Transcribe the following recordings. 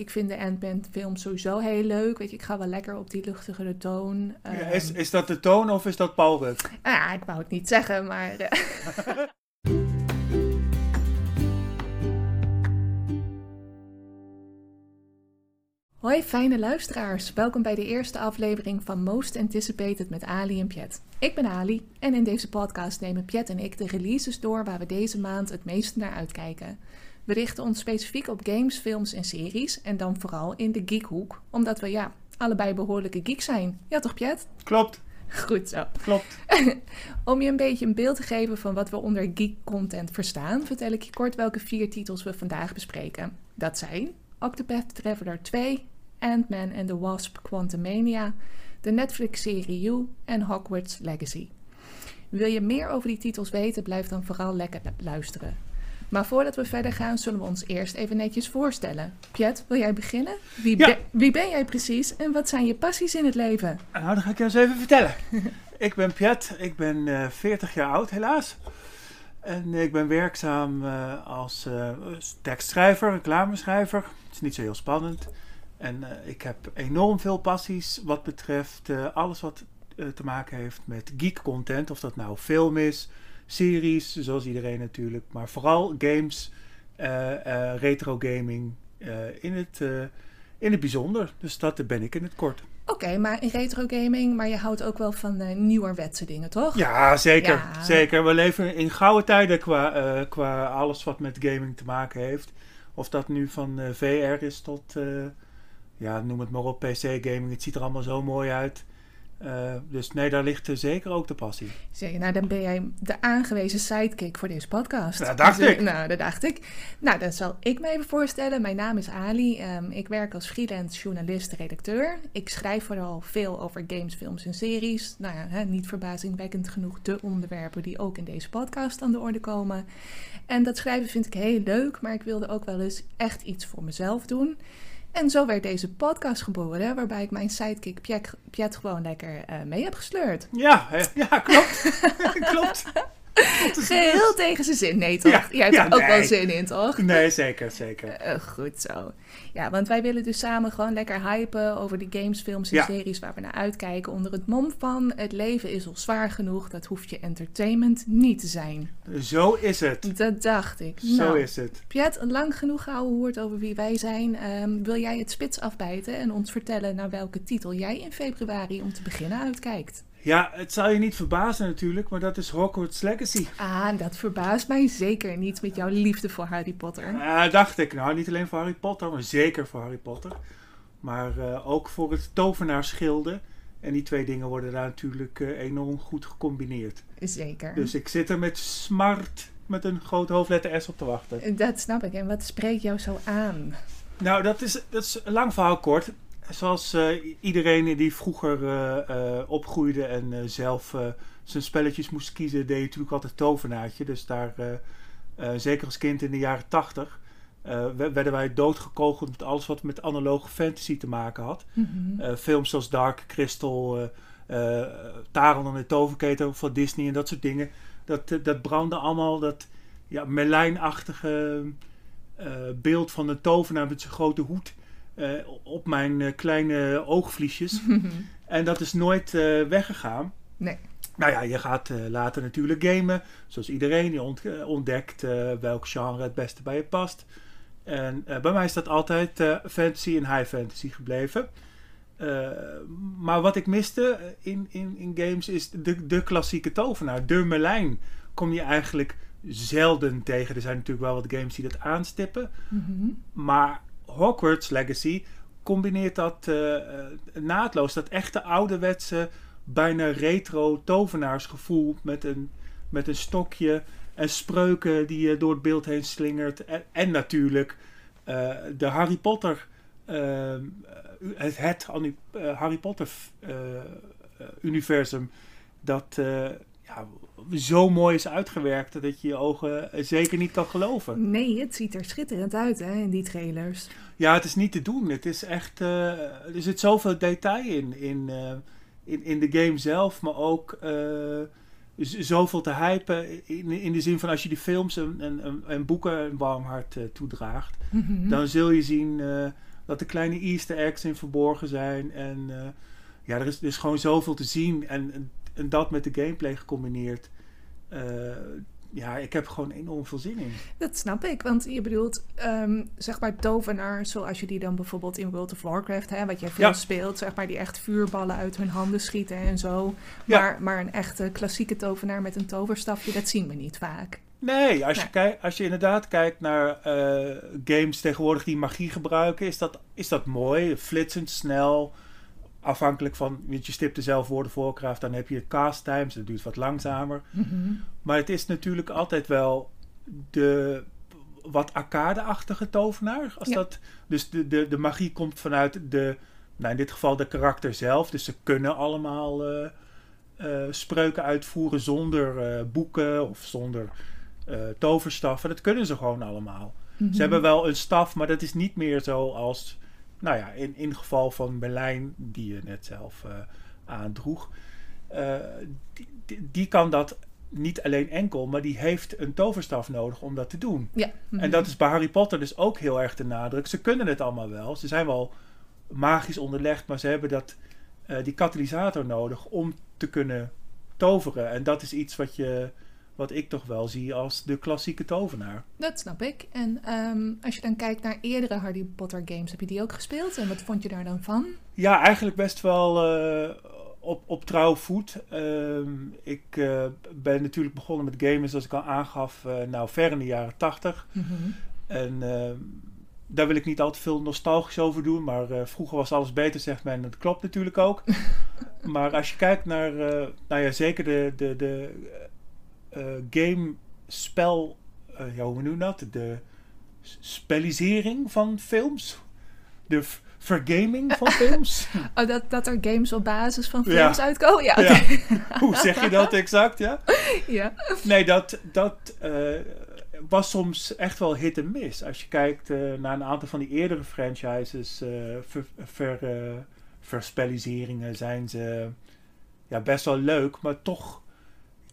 Ik vind de Ant-Man film sowieso heel leuk. Weet je, ik ga wel lekker op die luchtigere toon. Ja, is, is dat de toon of is dat Paul Rudd? Ah, ik wou het niet zeggen, maar... eh, Hoi fijne luisteraars, welkom bij de eerste aflevering van Most Anticipated met Ali en Pjet. Ik ben Ali en in deze podcast nemen Pjet en ik de releases door waar we deze maand het meeste naar uitkijken. We richten ons specifiek op games, films en series en dan vooral in de geekhoek, omdat we ja, allebei behoorlijke geeks zijn. Ja toch Pjet? Klopt, Goed zo. klopt. Om je een beetje een beeld te geven van wat we onder geek content verstaan, vertel ik je kort welke vier titels we vandaag bespreken. Dat zijn Octopath Traveler 2, Ant-Man and the Wasp Quantumania, de Netflix-serie You en Hogwarts Legacy. Wil je meer over die titels weten, blijf dan vooral lekker luisteren. Maar voordat we verder gaan, zullen we ons eerst even netjes voorstellen. Piet, wil jij beginnen? Wie, Ja. be- wie ben jij precies en wat zijn je passies in het leven? Nou, dan ga ik je eens even vertellen. ik ben Piet, ik ben eh 40 jaar oud helaas. En ik ben werkzaam eh, als eh, tekstschrijver, reclameschrijver. Het is niet zo heel spannend. En eh, ik heb enorm veel passies wat betreft eh, alles wat eh, te maken heeft met geek content. Of dat nou film is, series, zoals iedereen natuurlijk. Maar vooral games, eh, eh, retro gaming eh, in, het, in het bijzonder. Dus dat ben ik in het kort. Oké, maar in retro gaming, maar je houdt ook wel van eh nieuwerwetse dingen, toch? Ja, zeker. Ja. zeker. We leven in gouden tijden qua, qua alles wat met gaming te maken heeft. Of dat nu van VR is tot, ja, noem het maar op, PC-gaming. Het ziet er allemaal zo mooi uit. Eh, dus nee, daar ligt eh, zeker ook de passie. Zeg, nou, dan ben jij de aangewezen sidekick voor deze podcast. Dat dacht Dus, ik. Nou, dat dacht ik. Nou, dan zal ik me even voorstellen. Mijn naam is Ali. Ehm, ik werk als freelance journalist, redacteur. Ik schrijf vooral veel over games, films en series. Nou ja, hè, niet verbazingwekkend genoeg de onderwerpen die ook in deze podcast aan de orde komen. En dat schrijven vind ik heel leuk, maar ik wilde ook wel eens echt iets voor mezelf doen. En zo werd deze podcast geboren, waarbij ik mijn sidekick Piet, Piet gewoon lekker eh, mee heb gesleurd. Ja, ja klopt. klopt. Geheel tegen zijn zin. Nee, toch? Ja, Jij hebt ja, er ook wel zin in, toch? Nee, zeker, zeker. Eh, goed zo. Ja, want wij willen dus samen gewoon lekker hypen over die games, films en Ja. series waar we naar uitkijken. Onder het mom van het leven is al zwaar genoeg, dat hoeft je entertainment niet te zijn. Zo is het. Dat dacht ik. Zo nou, is het. Piet, lang genoeg gehouden hoort over wie wij zijn. Ehm, wil jij het spits afbijten en ons vertellen naar welke titel jij in februari om te beginnen uitkijkt? Ja, het zal je niet verbazen natuurlijk, maar dat is Hogwarts Legacy. Ah, dat verbaast mij zeker niet met jouw liefde voor Harry Potter. Ja, dacht ik. Nou, niet alleen voor Harry Potter, maar zeker voor Harry Potter. Maar eh, ook voor het tovenaarschilde. En die twee dingen worden daar natuurlijk eh, enorm goed gecombineerd. Zeker. Dus ik zit er met smart, met een groot hoofdletter S op te wachten. Dat snap ik. En wat spreekt jou zo aan? Nou, dat is, dat is een lang verhaal kort. Zoals eh, iedereen die vroeger eh, eh, opgroeide en zelf zijn spelletjes moest kiezen, deed je natuurlijk altijd tovenaartje. Dus daar, zeker als kind in de jaren tachtig, we- werden wij doodgekogeld met alles wat met analoge fantasy te maken had. Mhm. Films zoals Dark Crystal, eh Taron en de Toverketen van Disney en dat soort dingen. Dat, dat brandde allemaal dat ja, Merlijnachtige beeld van een tovenaar met zijn grote hoed op mijn eh, kleine oogvliesjes. en dat is nooit eh, weggegaan. Nee. Nou ja, je gaat eh, later natuurlijk gamen. Zoals iedereen. Je ont- eh, ontdekt eh, welk genre het beste bij je past. En eh, bij mij is dat altijd eh, fantasy en high fantasy gebleven. Eh, maar wat ik miste eh, in, in, in games is de, de klassieke tovenaar. De Merlijn kom je eigenlijk zelden tegen. Er zijn natuurlijk wel wat games die dat aanstippen. Mhm. Maar Hogwarts Legacy combineert dat eh, eh, naadloos. Dat echte ouderwetse, bijna retro tovenaarsgevoel met een, met een stokje en spreuken die je door het beeld heen slingert. En, en natuurlijk eh, de Harry Potter, eh, het, het Harry Potter universum. Dat ja, zo mooi is uitgewerkt dat je je ogen eh, zeker niet kan geloven. Nee, het ziet er schitterend uit hè, in die trailers. Ja, het is niet te doen. Het is echt. eh, er zit zoveel detail in. In, eh, in, in de game zelf, maar ook zoveel te hypen. In, in de zin van als je die films en, en, en- en boeken een warm hart toedraagt, Mhm. dan zul je zien dat er kleine easter eggs in verborgen zijn. En ja, er is, er is gewoon zoveel te zien. En, en, en dat met de gameplay gecombineerd. Eh, ja, ik heb gewoon enorm veel zin in. Dat snap ik, want je bedoelt, ehm, zeg maar, tovenaars zoals je die dan bijvoorbeeld in World of Warcraft, hè, wat jij veel Ja. speelt, zeg maar, die echt vuurballen uit hun handen schieten en zo. Ja. Maar, maar een echte klassieke tovenaar met een toverstafje, dat zien we niet vaak. Nee, als, Je, als je inderdaad kijkt naar eh, games tegenwoordig die magie gebruiken, is dat, is dat mooi. Flitsend, snel. Afhankelijk van, want je stipt er zelf woorden voor, dan heb je cast times, dat duurt wat langzamer. Maar het is natuurlijk altijd wel de wat arcade-achtige tovenaar. Als Ja. dat, dus de, de, de magie komt vanuit de, nou in dit geval de karakter zelf. Dus ze kunnen allemaal eh, spreuken uitvoeren zonder eh, boeken of zonder toverstaffen. Dat kunnen ze gewoon allemaal. Mhm. Ze hebben wel een staf, maar dat is niet meer zo als, nou ja, in, in geval van Berlijn, die je net zelf eh, aandroeg. Eh, die, die, die kan dat niet alleen enkel, maar die heeft een toverstaf nodig om dat te doen. Ja. En dat is bij Harry Potter dus ook heel erg de nadruk. Ze kunnen het allemaal wel. Ze zijn wel magisch onderlegd, maar ze hebben dat, eh, die katalysator nodig om te kunnen toveren. En dat is iets wat, je, wat ik toch wel zie als de klassieke tovenaar. Dat snap ik. En ehm, als je dan kijkt naar eerdere Harry Potter games, heb je die ook gespeeld? En wat vond je daar dan van? Ja, eigenlijk best wel eh, op, op trouw voet. Ehm, ik eh, ben natuurlijk begonnen met gamen, zoals ik al aangaf, eh, nou ver in de jaren tachtig. En ehm, daar wil ik niet al te veel nostalgisch over doen, maar vroeger was alles beter, zegt men. Dat klopt natuurlijk ook. maar als je kijkt naar, nou ja, zeker de, de, de game spel, eh, ja, hoe noem je dat? De spellisering van films. De vergaming van films. Oh, dat, dat er games op basis van Ja. films uitkomen? Ja. Hoe zeg je dat exact, ja? Ja. Nee, dat, dat eh, was soms echt wel hit en miss. Als je kijkt eh, naar een aantal van die eerdere franchises, eh ver, ver, eh, verspelliseringen zijn ze ja, best wel leuk, maar toch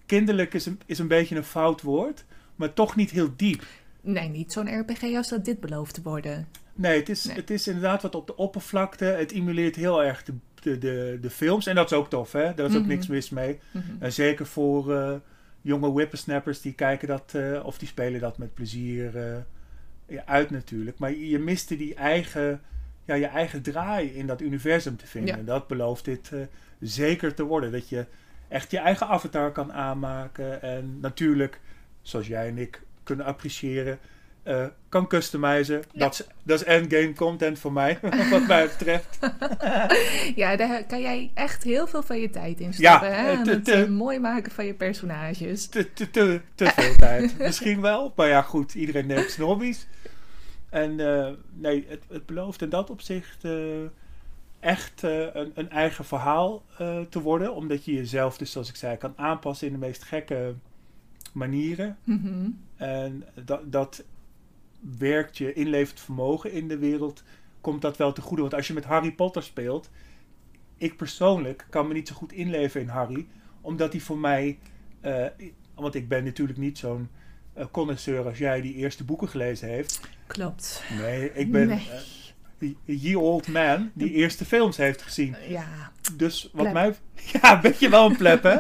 kinderlijk is een, is een beetje een fout woord, maar toch niet heel diep. Nee, niet zo'n RPG als dat dit belooft te worden. Nee, het is, Nee. het is inderdaad wat op de oppervlakte. Het emuleert heel erg de, de, de, de films. En dat is ook tof, hè? Daar is ook Mhm. niks mis mee. Mhm. En zeker voor eh, jonge whippersnappers die kijken dat, eh, of die spelen dat met plezier ja, uit natuurlijk. Maar je, je miste die eigen, ja, je eigen draai in dat universum te vinden. Ja. Dat belooft dit zeker te worden. Dat je echt je eigen avatar kan aanmaken. En natuurlijk, zoals jij en ik kunnen appreciëren, eh, kan customizen. Ja. Dat, is, dat is endgame content voor mij, wat mij betreft. Ja, daar kan jij echt heel veel van je tijd in Ja, stoppen. hè? het- eh, eh, mooi maken van je personages. te, te, te, te veel tijd. Misschien wel. Maar ja, goed. Iedereen neemt zijn hobby's. En nee, het, het belooft in dat opzicht echt eh, een, een eigen verhaal eh, te worden. Omdat je jezelf, dus zoals ik zei, kan aanpassen in de meest gekke manieren. Mhm. En dat, dat werkt je inlevend vermogen in de wereld. Komt dat wel te goede. Want als je met Harry Potter speelt. Ik persoonlijk kan me niet zo goed inleven in Harry. Omdat hij voor mij. eh, want ik ben natuurlijk niet zo'n connoisseur als jij die eerste boeken gelezen heeft. Klopt. Nee, ik ben Nee. Die Ye Old Man die eerste films heeft gezien. Ja, Dus wat mij... Ja, een beetje wel een pleb, hè?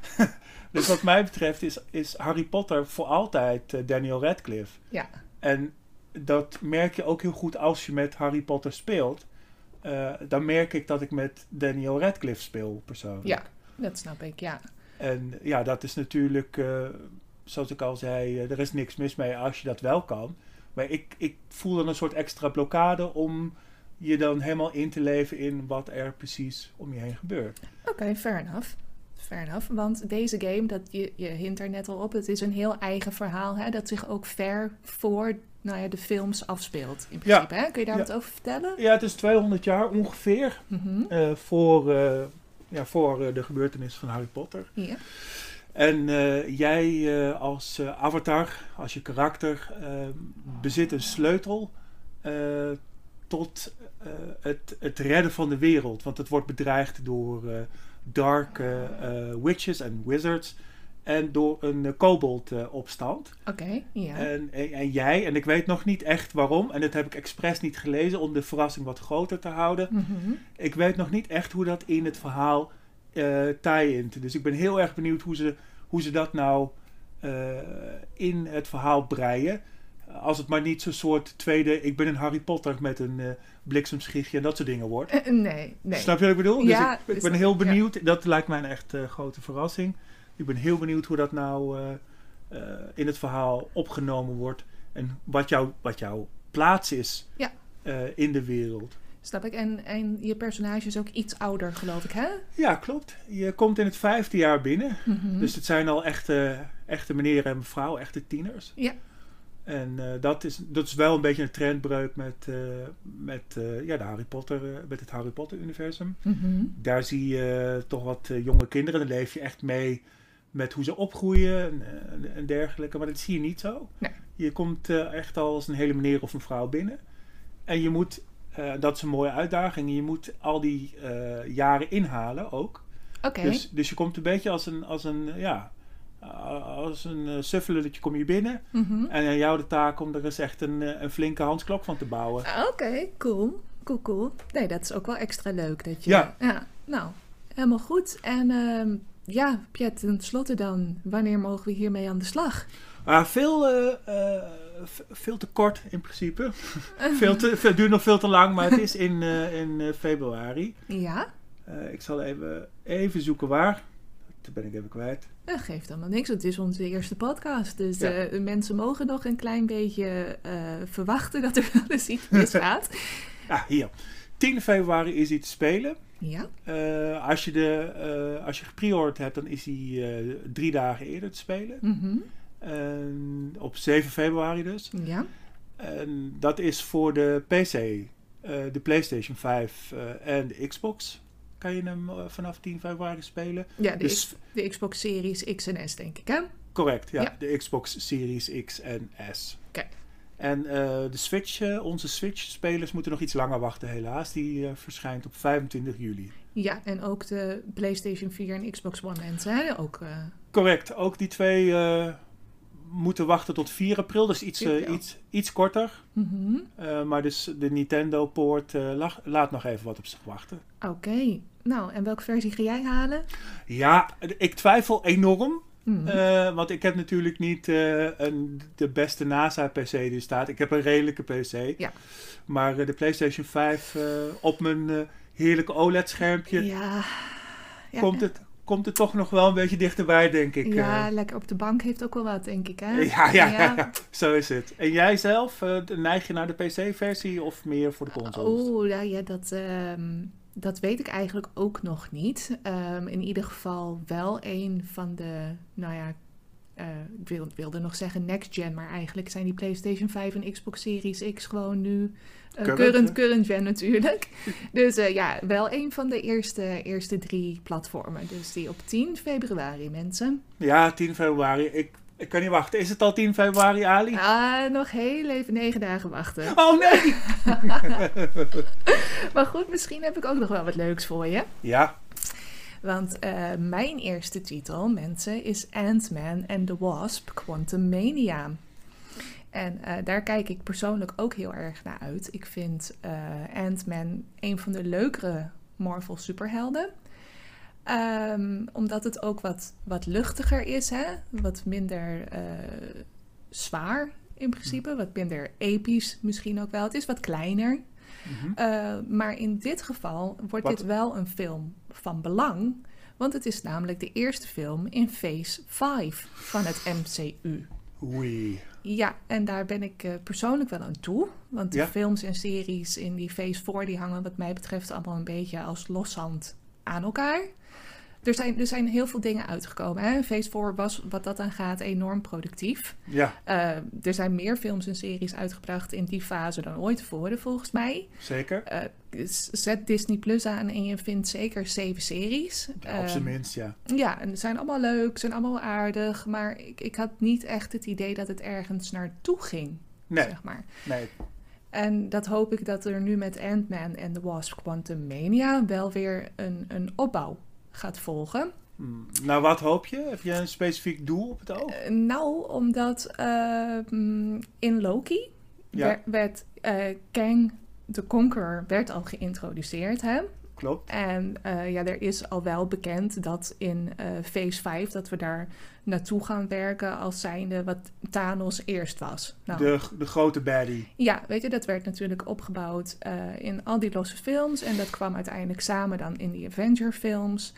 dus wat mij betreft is, is Harry Potter voor altijd eh, Daniel Radcliffe. ja. En dat merk je ook heel goed als je met Harry Potter speelt. Eh, dan merk ik dat ik met Daniel Radcliffe speel, persoonlijk. Ja. dat snap ik, ja. En ja, dat is natuurlijk, eh, zoals ik al zei, er is niks mis mee als je dat wel kan. Maar ik, ik voel dan een soort extra blokkade om je dan helemaal in te leven in wat er precies om je heen gebeurt. Oké, fair enough. Fair enough, want deze game, dat je, je hint er net al op, het is een heel eigen verhaal, hè, dat zich ook ver voor nou ja, de films afspeelt, in Ja. principe. Hè? Kun je daar Ja. wat over vertellen? Ja, het is 200 jaar ongeveer Mhm. eh, voor, eh, ja, voor eh, de gebeurtenis van Harry Potter. Ja. En eh, jij eh, als eh, avatar, als je karakter, bezit een sleutel tot het, het redden van de wereld. Want het wordt bedreigd door dark witches en wizards. en door een uh, kobold-opstand. Oké, ja. En, en, en jij, en ik weet nog niet echt waarom, en dat heb ik expres niet gelezen om de verrassing wat groter te houden. Mhm. Ik weet nog niet echt hoe dat in het verhaal eh tie-int. Dus ik ben heel erg benieuwd hoe ze, hoe ze dat nou eh, in het verhaal breien. Als het maar niet zo'n soort tweede, ik ben een Harry Potter met een eh bliksemschichtje en dat soort dingen wordt. Nee, nee. Snap je wat ik bedoel? Ja, dus ik, ik dus ben heel ja. benieuwd. Dat lijkt mij een echt grote verrassing. Ik ben heel benieuwd hoe dat nou in het verhaal opgenomen wordt. En wat, jouw wat jouw plaats is Ja. in de wereld. Snap ik. En, en je personage is ook iets ouder, geloof ik, hè? Ja, klopt. Je komt in het vijfde jaar binnen. Mhm. Dus het zijn al echte, echte meneer en mevrouw, echte tieners. Ja. En eh, dat, is, dat is wel een beetje een trendbreuk met, eh, met, eh, ja, de Harry Potter, met het Harry Potter universum. Mhm. Daar zie je toch wat jonge kinderen. Dan leef je echt mee met hoe ze opgroeien en, en dergelijke. Maar dat zie je niet zo. Nee. Je komt echt als een hele meneer of mevrouw binnen. En je moet, eh, dat is een mooie uitdaging, je moet al die eh, jaren inhalen ook. Oké. Dus, dus je komt een beetje als een, als een ja, als een uh, suffelulletje kom je binnen. Mhm. En aan jou de taak om er eens echt een, eh, een flinke handsklok van te bouwen. Ah, Oké, cool. Cool, cool. Nee, dat is ook wel extra leuk. Dat je, Ja. Nou, helemaal goed. En ehm, ja, Piet, tenslotte dan, wanneer mogen we hiermee aan de slag? Ah, veel, eh, eh, veel te kort in principe. veel te, het duurt nog veel te lang, maar het is in, eh, in eh, februari. Ja, Eh, ik zal even, even zoeken waar. Dat ben ik even kwijt. dat geeft allemaal niks. Het is onze eerste podcast. Dus Ja. mensen mogen nog een klein beetje verwachten dat er wel eens iets misgaat. Ah, hier. 10 februari is hij te spelen. ja, als je, de, als je gepreorderd hebt, dan is hij drie dagen eerder te spelen. mhm. Op 7 februari dus. ja. En dat is voor de PC, eh, de PlayStation 5 eh, en de Xbox. Kan je hem eh, vanaf 10 februari spelen. ja de, Dus X- de Xbox Series X en S, denk ik, hè? correct, ja. Ja. De Xbox Series X en S. Oké. En de Switch, onze Switch-spelers moeten nog iets langer wachten, helaas. Die verschijnt op 25 juli. Ja, en ook de PlayStation 4 en Xbox One mensen, hè? Ook, Correct, ook die twee moeten wachten tot 4 april. Dus iets, 4 eh, iets, iets korter. mhm. Eh, maar dus de Nintendo-poort eh, lag- laat nog even wat op zich wachten. Oké. Nou, en welke versie ga jij halen? Ja, ik twijfel enorm. Mhm. eh, want ik heb natuurlijk niet eh, een, de beste NASA-PC die er staat. Ik heb een redelijke PC. Ja. Maar eh, de PlayStation 5 eh, op mijn eh, heerlijke OLED-schermpje ja. ja. komt, het, komt het toch nog wel een beetje dichterbij, denk ik. Ja, eh. lekker op de bank heeft ook wel wat, denk ik, hè? ja, ja, ja, zo is het. En jij zelf, eh, neig je naar de PC-versie of meer voor de consoles? Oeh, ja, ja dat, ehm, dat weet ik eigenlijk ook nog niet. Ehm, in ieder geval wel een van de, nou ja, eh, ik wil, wilde nog zeggen next gen, maar eigenlijk zijn die PlayStation 5 en Xbox Series X gewoon nu Current, current, current, gen natuurlijk. dus eh, ja, wel een van de eerste, eerste drie platformen. Dus die op 10 februari, mensen. Ja, 10 februari. Ik, ik kan niet wachten. Is het al 10 februari, Ali? Ah, nog heel even negen dagen wachten. Oh nee! Maar goed, misschien heb ik ook nog wel wat leuks voor je. Ja, Want eh, mijn eerste titel, mensen, is Ant-Man and the Wasp Quantum Mania. En eh, daar kijk ik persoonlijk ook heel erg naar uit. Ik vind eh, Ant-Man een van de leukere Marvel superhelden. Ehm, omdat het ook wat, wat luchtiger is, hè? wat minder eh, zwaar in principe, wat minder episch misschien ook wel. Het is wat kleiner. Mhm. Uh, maar in dit geval wordt Wat- dit wel een film van belang. Want het is namelijk de eerste film in Phase 5 van het MCU. Oei. Ja, en daar ben ik eh, persoonlijk wel aan toe. Want de Ja. films en series in die Phase 4... die hangen wat mij betreft allemaal een beetje als loshand aan elkaar. Er zijn, er zijn heel veel dingen uitgekomen. Hè? Phase 4 was, wat dat aan gaat, enorm productief. Ja, Uh, er zijn meer films en series uitgebracht in die fase dan ooit tevoren, volgens mij. zeker. Eh, zet Disney Plus aan en je vindt zeker zeven series. Ja, op zijn Ehm, minst, ja. Ja, en ze zijn allemaal leuk, zijn allemaal aardig. Maar ik, ik had niet echt het idee dat het ergens naartoe ging, Nee, zeg maar. nee. En dat hoop ik dat er nu met Ant-Man en The Wasp Quantum Mania wel weer een, een opbouw gaat volgen. Hmm, Nou, wat hoop je? Heb je een specifiek doel op het oog? Eh, nou, omdat eh, in Loki Ja. werd eh, Kang de Conqueror werd al geïntroduceerd, hè? Klopt. En eh, ja, er is al wel bekend dat in eh, Phase 5 dat we daar naartoe gaan werken als zijnde wat Thanos eerst was. Nou, De, de grote baddie. Ja, weet je, dat werd natuurlijk opgebouwd eh, in al die losse films. En dat kwam uiteindelijk samen dan in die Avenger-films.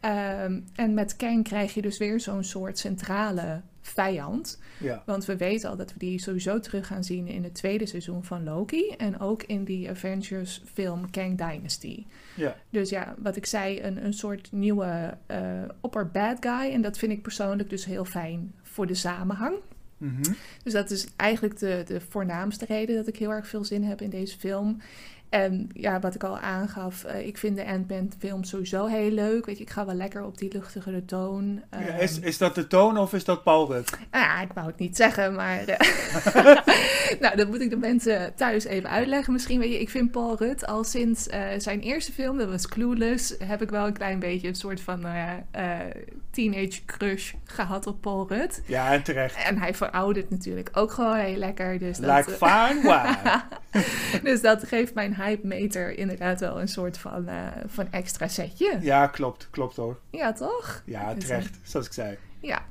Ehm, en met Kang krijg je dus weer zo'n soort centrale vijand. Ja. Want we weten al dat we die sowieso terug gaan zien in het tweede seizoen van Loki. En ook in die Avengers-film Kang Dynasty. Ja. Dus ja, wat ik zei, een, een soort nieuwe eh opper bad guy. En dat vind ik persoonlijk dus heel fijn voor de samenhang. Mhm. Dus dat is eigenlijk de, de voornaamste reden dat ik heel erg veel zin heb in deze film. En ja, wat ik al aangaf, eh, ik vind de Ant-Man film sowieso heel leuk. Weet je, ik ga wel lekker op die luchtigere toon. Ja, Ehm, is, is dat de toon of is dat Paul Rudd? Ah, ik wou het niet zeggen, maar... eh, nou, dat moet ik de mensen thuis even uitleggen. Misschien weet je, ik vind Paul Rudd al sinds eh, zijn eerste film, dat was Clueless... heb ik wel een klein beetje een soort van nou teenage crush gehad op Paul Rudd. Ja, en terecht. En hij veroudert natuurlijk ook gewoon heel lekker. Dus dat, Like fine wine. dus dat geeft mijn hype meter inderdaad wel een soort van, eh, van extra setje. Ja, klopt. Klopt hoor. Ja, toch? Ja, Dus, terecht. Zoals ik zei. Ja.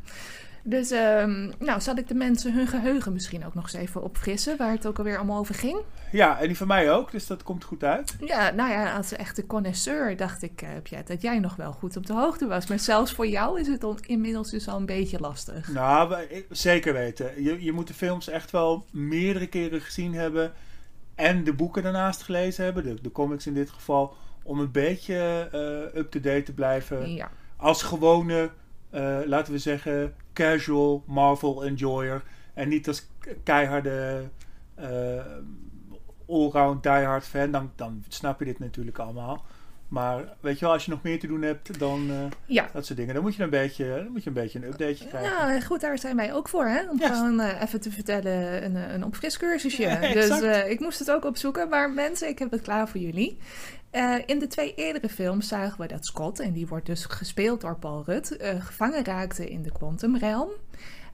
Dus, ehm, nou, zal ik de mensen hun geheugen misschien ook nog eens even opfrissen, waar het ook alweer allemaal over ging? Ja, en die van mij ook, dus dat komt goed uit. Ja, nou ja, als echte connoisseur dacht ik, eh, Piet, dat jij nog wel goed op de hoogte was. Maar zelfs voor jou is het inmiddels dus al een beetje lastig. Nou, zeker weten. Je, je moet de films echt wel meerdere keren gezien hebben. En de boeken daarnaast gelezen hebben, de, de comics in dit geval. Om een beetje eh, up-to-date te blijven. Ja. Als gewone, laten we zeggen, casual Marvel enjoyer. En niet als keiharde eh allround diehard fan. Dan, dan snap je dit natuurlijk allemaal. Maar weet je wel, als je nog meer te doen hebt dan eh, Ja. dat soort dingen, dan moet je een beetje, dan moet je een, beetje een updateje krijgen. Nou, goed, daar zijn wij ook voor, hè? Om gewoon eh, even te vertellen, een, eh, een opfriscursusje. Ja, dus ik moest het ook opzoeken, maar mensen, ik heb het klaar voor jullie. In de twee eerdere films zagen we dat Scott, en die wordt dus gespeeld door Paul Rudd, gevangen raakte in de Quantum Realm.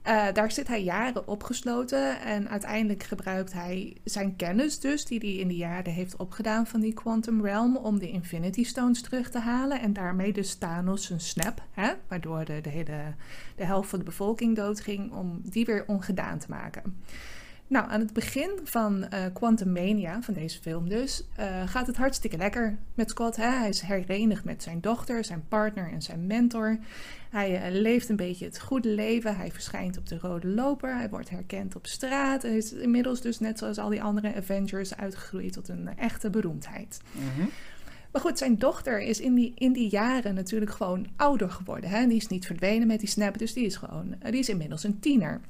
Eh, daar zit hij jaren opgesloten en uiteindelijk gebruikt hij zijn kennis dus, die hij in die jaren heeft opgedaan van die Quantum Realm, om de Infinity Stones terug te halen en daarmee dus Thanos een snap, hè, waardoor de, de hele de helft van de bevolking doodging, om die weer ongedaan te maken. Nou, aan het begin van eh Quantum Mania, van deze film dus, eh, gaat het hartstikke lekker met Scott. Hè? Hij is herenigd met zijn dochter, zijn partner en zijn mentor. Hij eh, leeft een beetje het goede leven. Hij verschijnt op de rode loper. Hij wordt herkend op straat. Hij is inmiddels dus net zoals al die andere Avengers uitgegroeid tot een echte beroemdheid. Mhm. Maar goed, zijn dochter is in die, in die jaren natuurlijk gewoon ouder geworden. Hè? Die is niet verdwenen met die snap, dus die is gewoon, die is inmiddels een tiener.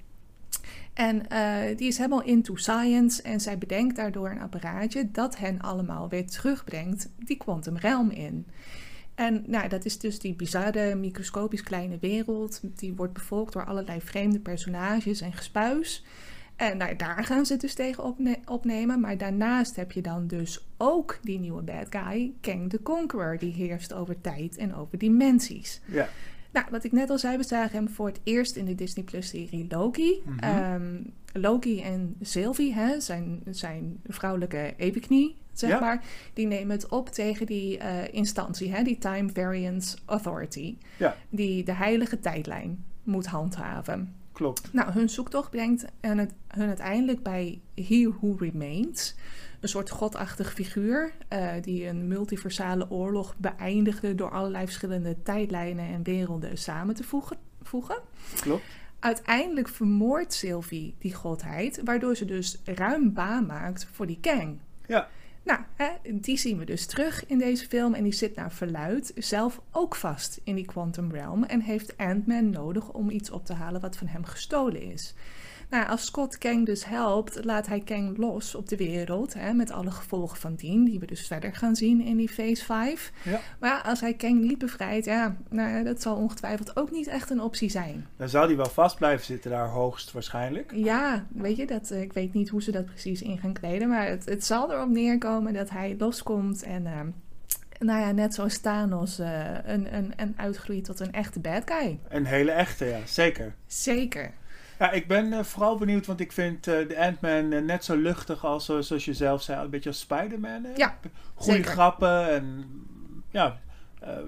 En eh, die is helemaal into science en zij bedenkt daardoor een apparaatje dat hen allemaal weer terugbrengt die quantum realm in. En nou, dat is dus die bizarre, microscopisch kleine wereld. Die wordt bevolkt door allerlei vreemde personages en gespuis. En nou, daar gaan ze dus tegen opne- opnemen. Maar daarnaast heb je dan dus ook die nieuwe bad guy, Kang the Conqueror. Die heerst over tijd en over dimensies. Ja. Nou, wat ik net al zei, we zagen hem voor het eerst in de Disney Plus serie Loki. Mhm. Ehm, Loki en Sylvie, hè, zijn, zijn vrouwelijke evenknie, zeg Ja. maar, die nemen het op tegen die eh, instantie, hè, die Time Variance Authority, Ja. die de heilige tijdlijn moet handhaven. Klopt. Nou, hun zoektocht brengt hen, het, hun uiteindelijk bij He Who Remains. Een soort godachtig figuur eh, die een multiversale oorlog beëindigde door allerlei verschillende tijdlijnen en werelden samen te voegen. voegen. Klopt. Uiteindelijk vermoordt Sylvie die godheid, waardoor ze dus ruim baan maakt voor die Kang. Ja. Nou, hè, die zien we dus terug in deze film en die zit naar verluid zelf ook vast in die Quantum Realm en heeft Ant-Man nodig om iets op te halen wat van hem gestolen is. Nou, als Scott Kang dus helpt, laat hij Kang los op de wereld, hè, met alle gevolgen van dien, die we dus verder gaan zien in die Phase 5. Ja. Maar als hij Kang niet bevrijdt, ja, nou, dat zal ongetwijfeld ook niet echt een optie zijn. Dan zou die wel vast blijven zitten daar hoogst waarschijnlijk. Ja, weet je, dat, eh, ik weet niet hoe ze dat precies in gaan kleden, maar het, het zal erop neerkomen dat hij loskomt en ehm, nou ja, net zoals Thanos uh, een, een, een uitgroeit tot een echte bad guy. Een hele echte, ja, zeker. Zeker. Ja, ik ben uh, vooral benieuwd, want ik vind uh, de Ant-Man net zo luchtig als, zoals je zelf zei, een beetje als Spider-Man. Ja, Goede grappen en ja,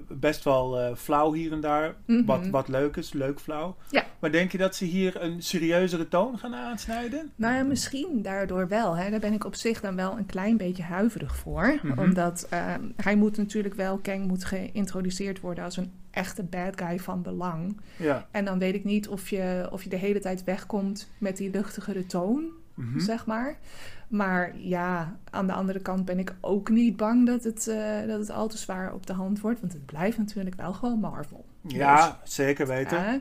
best wel flauw hier en daar. Mhm. wat, wat leuk is, leuk flauw. Ja. Maar denk je dat ze hier een serieuzere toon gaan aansnijden? Nou ja, misschien daardoor wel. Hè. Daar ben ik op zich dan wel een klein beetje huiverig voor. Mhm. Omdat ehm, hij moet natuurlijk wel, Kang moet geïntroduceerd worden als een echte bad guy van belang. Ja. En dan weet ik niet of je, of je de hele tijd wegkomt met die luchtigere toon, Mhm. zeg maar. Maar ja, aan de andere kant ben ik ook niet bang dat het, eh, dat het al te zwaar op de hand wordt. Want het blijft natuurlijk wel gewoon Marvel. Ja, zeker weten. Ja,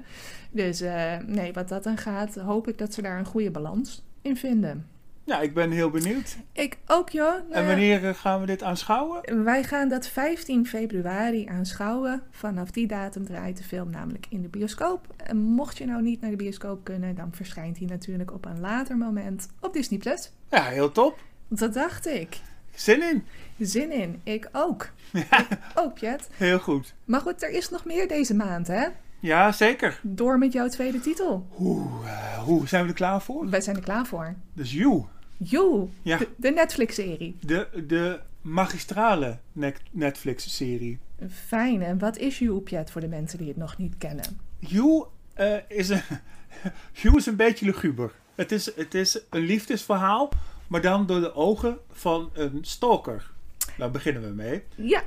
dus eh, nee, wat dat dan gaat, hoop ik dat ze daar een goede balans in vinden. Ja, ik ben heel benieuwd. Ik ook, joh. Nou En ja, wanneer eh, gaan we dit aanschouwen? Wij gaan dat 15 februari aanschouwen. Vanaf die datum draait de film namelijk in de bioscoop. En mocht je nou niet naar de bioscoop kunnen, dan verschijnt hij natuurlijk op een later moment op Disney+. Plus. Ja, heel top. Dat dacht ik. Zin in. Zin in. Ik ook. Ja, Ook, Jet. heel goed. Maar goed, er is nog meer deze maand, hè? Ja, zeker. Door met jouw tweede titel. Oeh, eh, hoe zijn we er klaar voor? Wij zijn er klaar voor. Dus You, You, Ja. de, de Netflix-serie. de, de magistrale Net- Netflix-serie. Fijn. En wat is You, Jet, voor de mensen die het nog niet kennen? You eh, is een... You is een beetje luguber. Het is, het is een liefdesverhaal, maar dan door de ogen van een stalker. Daar beginnen we mee. Ja.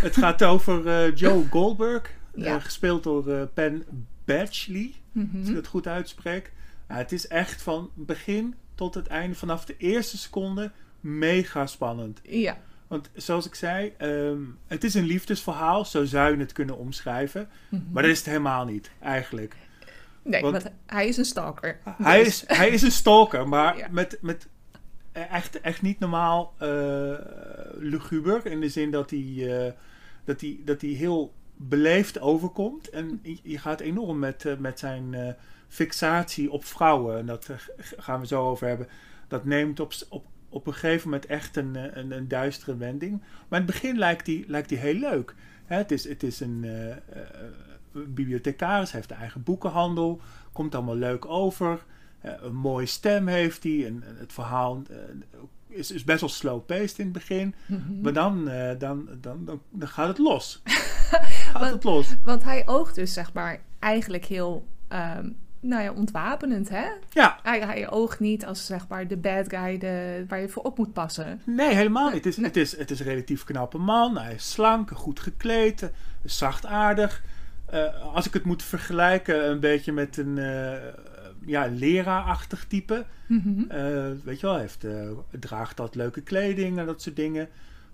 Het gaat over eh, Joe Goldberg, eh, gespeeld door Penn Badgley, als ik Mhm. het goed uitspreek. Het is echt van begin tot het einde, vanaf de eerste seconde, mega spannend. Ja. Want zoals ik zei, ehm, het is een liefdesverhaal, zo zou je het kunnen omschrijven. Mhm. Maar dat is het helemaal niet, eigenlijk. Nee, want- want, hij is een stalker. Hij, Dus- is, hij is een stalker, maar Ja. met, met echt, echt niet normaal eh luguber. In de zin dat hij, eh, dat hij, dat hij heel beleefd overkomt. En je- je gaat enorm met, eh, met zijn fixatie op vrouwen. En dat eh, gaan we zo over hebben. Dat neemt op, op, op een gegeven moment echt een, eh, een, een duistere wending. Maar in het begin lijkt hij, lijkt hij heel leuk. Hè, het, is, het is een eh, eh, bibliothecaris, heeft een eigen boekenhandel. Komt allemaal leuk over. Een mooie stem heeft hij. En, en het verhaal is, is best wel slow-paced in het begin. Mhm. Maar dan, dan, dan, dan, dan gaat het los. gaat Want- het los. Want hij oogt dus, zeg maar, eigenlijk heel, ehm, nou ja, ontwapenend, hè? Ja, Hij, hij oogt niet als, zeg maar, de bad guy de, waar je voor op moet passen. nee, helemaal niet. Het is, Nee. het, is, het is een relatief knappe man. Hij is slank, goed gekleed, eh, zachtaardig. Eh, als ik het moet vergelijken een beetje met een eh, ja, leraarachtig type. Mhm. Weet je wel, hij heeft, draagt dat leuke kleding en dat soort dingen.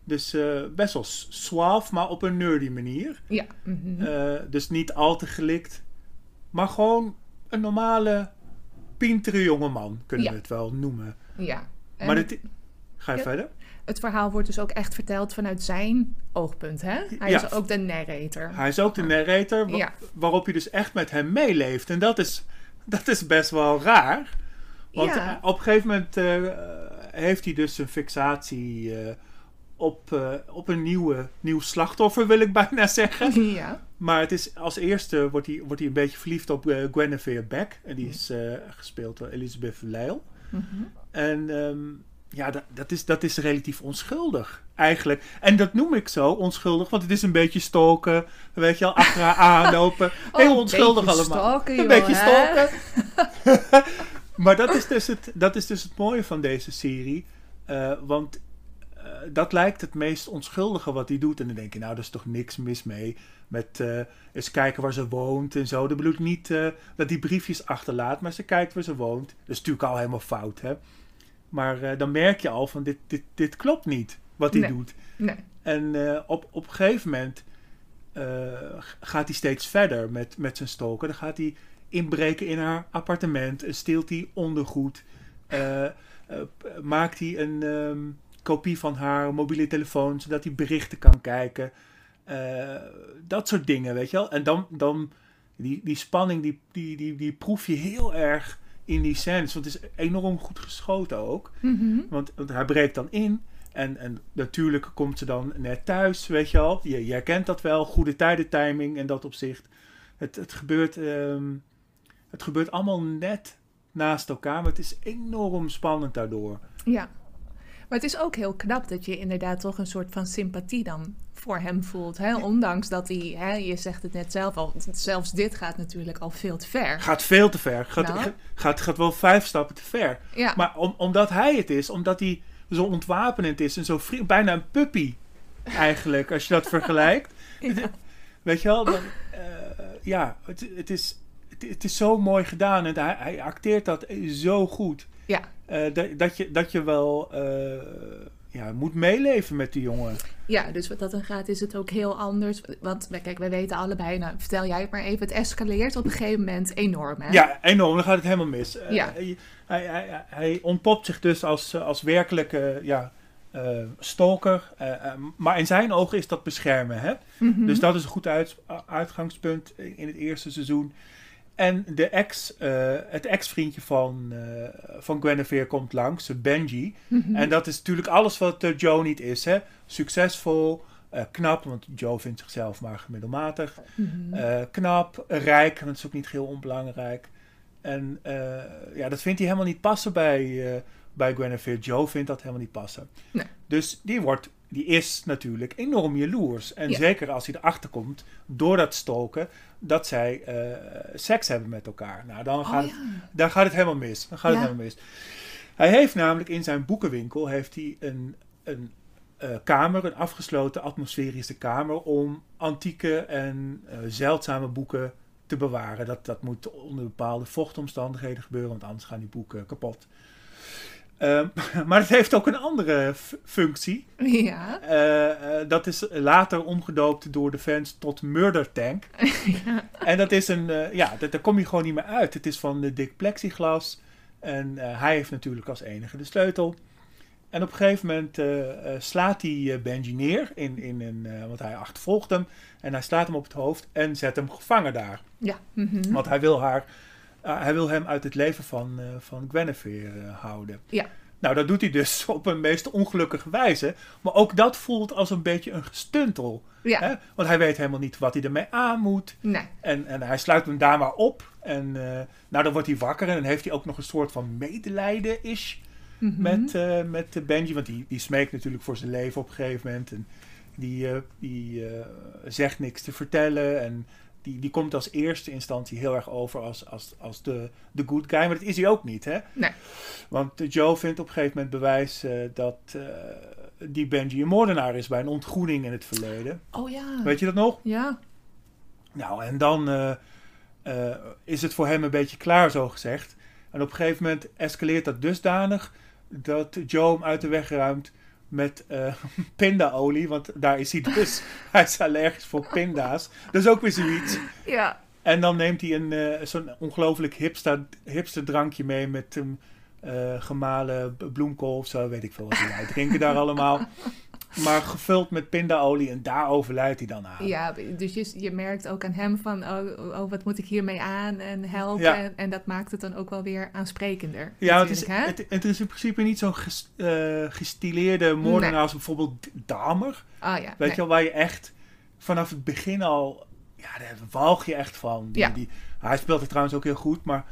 Dus best wel suave, maar op een nerdy manier. Ja. mhm. Dus niet al te gelikt. Maar gewoon een normale, pintere jongeman, kunnen Ja. we het wel noemen. ja. En maar dit, ga je Ja. verder? het verhaal wordt dus ook echt verteld vanuit zijn oogpunt, hè? Hij Ja. is ook de narrator. Hij is ook de narrator, wa- waarop je dus echt met hem meeleeft. En dat is, dat is best wel raar. Want Ja. eh, op een gegeven moment eh, heeft hij dus een fixatie eh, op, op een nieuwe, nieuw slachtoffer, wil ik bijna zeggen. ja. Maar het is, als eerste wordt hij, wordt hij een beetje verliefd op Guinevere Beck. En die is eh, gespeeld door Elizabeth Leil. Mhm. En ehm, ja, dat, dat, is, dat is relatief onschuldig, eigenlijk. En dat noem ik zo, onschuldig, want het is een beetje stalken. Weet je al, achter haar aanlopen. Oh, Heel een onschuldig beetje allemaal. stalken, een joh, beetje hè? stalken. maar dat is, dus het, dat is dus het mooie van deze serie. Eh, want dat lijkt het meest onschuldige wat hij doet. En dan denk je, nou, daar is toch niks mis mee. Met eh, eens kijken waar ze woont en zo. Dat bedoel ik niet eh, dat hij briefjes achterlaat, maar ze kijkt waar ze woont. Dat is natuurlijk al helemaal fout, hè. Maar eh, dan merk je al van, dit, dit, dit klopt niet, wat hij Nee. doet. Nee. En eh, op, op een gegeven moment eh, gaat hij steeds verder met, met zijn stoken. Dan gaat hij inbreken in haar appartement. en Steelt hij ondergoed. eh, eh, maakt hij een ehm, kopie van haar mobiele telefoon. Zodat hij berichten kan kijken. Eh, dat soort dingen, weet je wel. En dan, dan die, die spanning, die, die, die, die proef je heel erg in die scènes. Want het is enorm goed geschoten ook. Mhm. Want, want hij breekt dan in En, en natuurlijk komt ze dan net thuis, weet je al. Je, je herkent dat wel, goede tijdentiming in dat opzicht. Het, het, gebeurt, ehm, het gebeurt allemaal net naast elkaar, maar het is enorm spannend daardoor. Ja. Maar het is ook heel knap dat je inderdaad toch een soort van sympathie dan voor hem voelt. Hè? Ondanks dat hij, hè, je zegt het net zelf al, zelfs dit gaat natuurlijk al veel te ver. Gaat veel te ver. Gaat, Nou. gaat, gaat wel vijf stappen te ver. Ja, Maar om, omdat hij het is, omdat hij zo ontwapenend is en zo bijna een puppy eigenlijk, als je dat vergelijkt. Ja. Weet je wel? Dan, eh, ja, het, het, is, het, het is zo mooi gedaan en hij, hij acteert dat zo goed. ja. Eh, dat, dat, je, dat je wel eh, ja, moet meeleven met die jongen. ja, dus wat dat dan gaat is het ook heel anders. Want kijk, wij weten allebei, nou vertel jij het maar even, het escaleert op een gegeven moment enorm. Hè? Ja, enorm. Dan gaat het helemaal mis. Eh, Ja. hij, hij, hij, hij ontpopt zich dus als, als werkelijke ja, stalker. maar in zijn ogen is dat beschermen. Hè? Mhm. Dus dat is een goed uit, uitgangspunt in het eerste seizoen. En de ex, eh, het ex-vriendje van, eh, van Guinevere komt langs, Benji. Mhm. En dat is natuurlijk alles wat eh, Joe niet is. Hè? Succesvol, knap, want Joe vindt zichzelf maar middelmatig. Mhm. Knap, rijk, want dat is ook niet heel onbelangrijk. En ja, dat vindt hij helemaal niet passen bij, bij Guinevere. Joe vindt dat helemaal niet passen. Nee. Dus die, wordt, die is natuurlijk enorm jaloers. En Ja. zeker als hij erachter komt, door dat stoken, dat zij eh, seks hebben met elkaar. Nou, dan gaat, oh, het, ja. dan gaat het helemaal mis. Dan gaat Ja. het helemaal mis. Hij heeft namelijk in zijn boekenwinkel heeft hij een, een eh, kamer, een afgesloten atmosferische kamer, om antieke en eh, zeldzame boeken te bewaren. Dat, dat moet onder bepaalde vochtomstandigheden gebeuren, want anders gaan die boeken kapot. Ehm, maar het heeft ook een andere functie. ja. Eh, eh, dat is later omgedoopt door de fans tot Murder Tank. ja. En dat is een, eh, ja, dat, daar kom je gewoon niet meer uit. Het is van de dik plexiglas. En hij heeft natuurlijk als enige de sleutel. En op een gegeven moment slaat hij Benji neer, in, in een, want hij achtervolgt hem. En hij slaat hem op het hoofd en zet hem gevangen daar. Ja. mhm. Want hij wil, haar, hij wil hem uit het leven van, eh, van Guinevere eh, houden. Ja. Nou, dat doet hij dus op een meest ongelukkige wijze. Maar ook dat voelt als een beetje een gestuntel. ja. Hè? Want hij weet helemaal niet wat hij ermee aan moet. Nee. En, en hij sluit hem daar maar op. En eh, nou, dan wordt hij wakker en dan heeft hij ook nog een soort van medelijden-ish Mhm. met, met eh, Benji. Want die, die smeekt natuurlijk voor zijn leven op een gegeven moment. En die, die zegt niks te vertellen. En die, die komt als eerste instantie heel erg over als, als, als de, de good guy. Maar dat is hij ook niet, hè? Nee. Want Joe vindt op een gegeven moment bewijs eh, dat eh, die Benji een moordenaar is bij een ontgroening in het verleden. Oh ja. Weet je dat nog? Ja. Nou, en dan eh, is het voor hem een beetje klaar, zo gezegd. En op een gegeven moment escaleert dat dusdanig dat Joe hem uit de weg ruimt met eh pindaolie. Want daar is hij dus. hij is allergisch voor pinda's. Dat is ook weer zoiets. Ja. En dan neemt hij een, eh, zo'n ongelooflijk hipster, hipster drankje mee met een eh, gemalen bloemkool of zo. Weet ik veel wat hij drinken daar allemaal. Maar gevuld met pindaolie en daar overlijdt hij dan aan. Ja, dus je, je merkt ook aan hem van, oh, oh, wat moet ik hiermee aan en helpen. Ja. En, en dat maakt het dan ook wel weer aansprekender. Ja, het is, hè? het, het is in principe niet zo'n ges- eh, gestileerde moordenaar Nee. als bijvoorbeeld Dahmer. Ah ja, Weet nee. je wel, waar je echt vanaf het begin al... Ja, daar walg je echt van. Die, Ja. die, hij speelt het trouwens ook heel goed, maar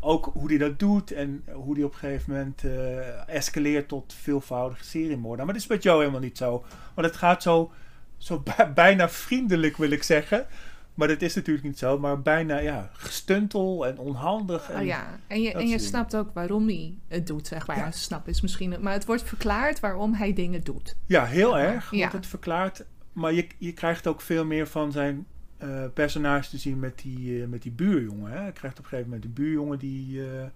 ook hoe hij dat doet... en hoe hij op een gegeven moment eh, escaleert tot veelvoudige seriemoordenaar. Maar dat is met Joe helemaal niet zo. Want het gaat zo, zo bij- bijna vriendelijk, wil ik zeggen... Maar dat is natuurlijk niet zo, maar bijna ja, gestuntel en onhandig. En, Oh ja, en je, en je snapt ook waarom hij het doet, zeg maar. Ja. Snap is misschien... Maar het wordt verklaard waarom hij dingen doet. Ja, heel erg Ja. wordt het verklaard. Maar je, je krijgt ook veel meer van zijn eh, personage te zien met die, eh, met die buurjongen. Hè? Je krijgt op een gegeven moment een buurjongen die, eh,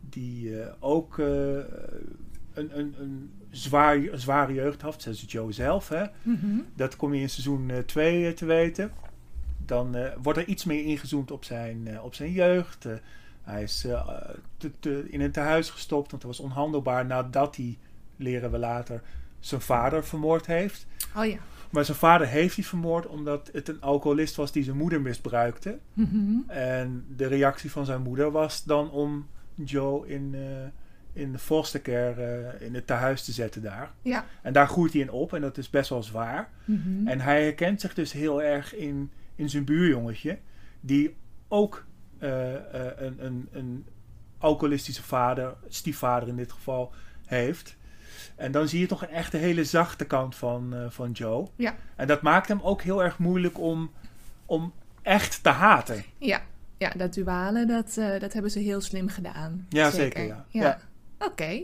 die ook een, een, een zwaar, zware jeugd had. Dat is Joe zelf. Hè? Mhm. Dat kom je in seizoen 2 te weten. Dan wordt er iets meer ingezoomd op zijn, op zijn jeugd. Hij is te, te- in een tehuis gestopt, want hij was onhandelbaar nadat hij, leren we later, zijn vader vermoord heeft. Oh ja. Maar zijn vader heeft hij vermoord omdat het een alcoholist was die zijn moeder misbruikte. Mhm. En de reactie van zijn moeder was dan om Joe in, eh, in de foster care, eh, in het tehuis te zetten daar. Ja. En daar groeit hij in op en dat is best wel zwaar. Mhm. En hij herkent zich dus heel erg in, in zijn buurjongetje, die ook eh, een, een, een alcoholistische vader, stiefvader in dit geval, heeft. En dan zie je toch een echte hele zachte kant van, eh, van Joe. Ja. En dat maakt hem ook heel erg moeilijk om, om echt te haten. Ja. ja, dat duale, dat, eh, dat hebben ze heel slim gedaan. Ja, zeker, ja. ja. Ja. Oké.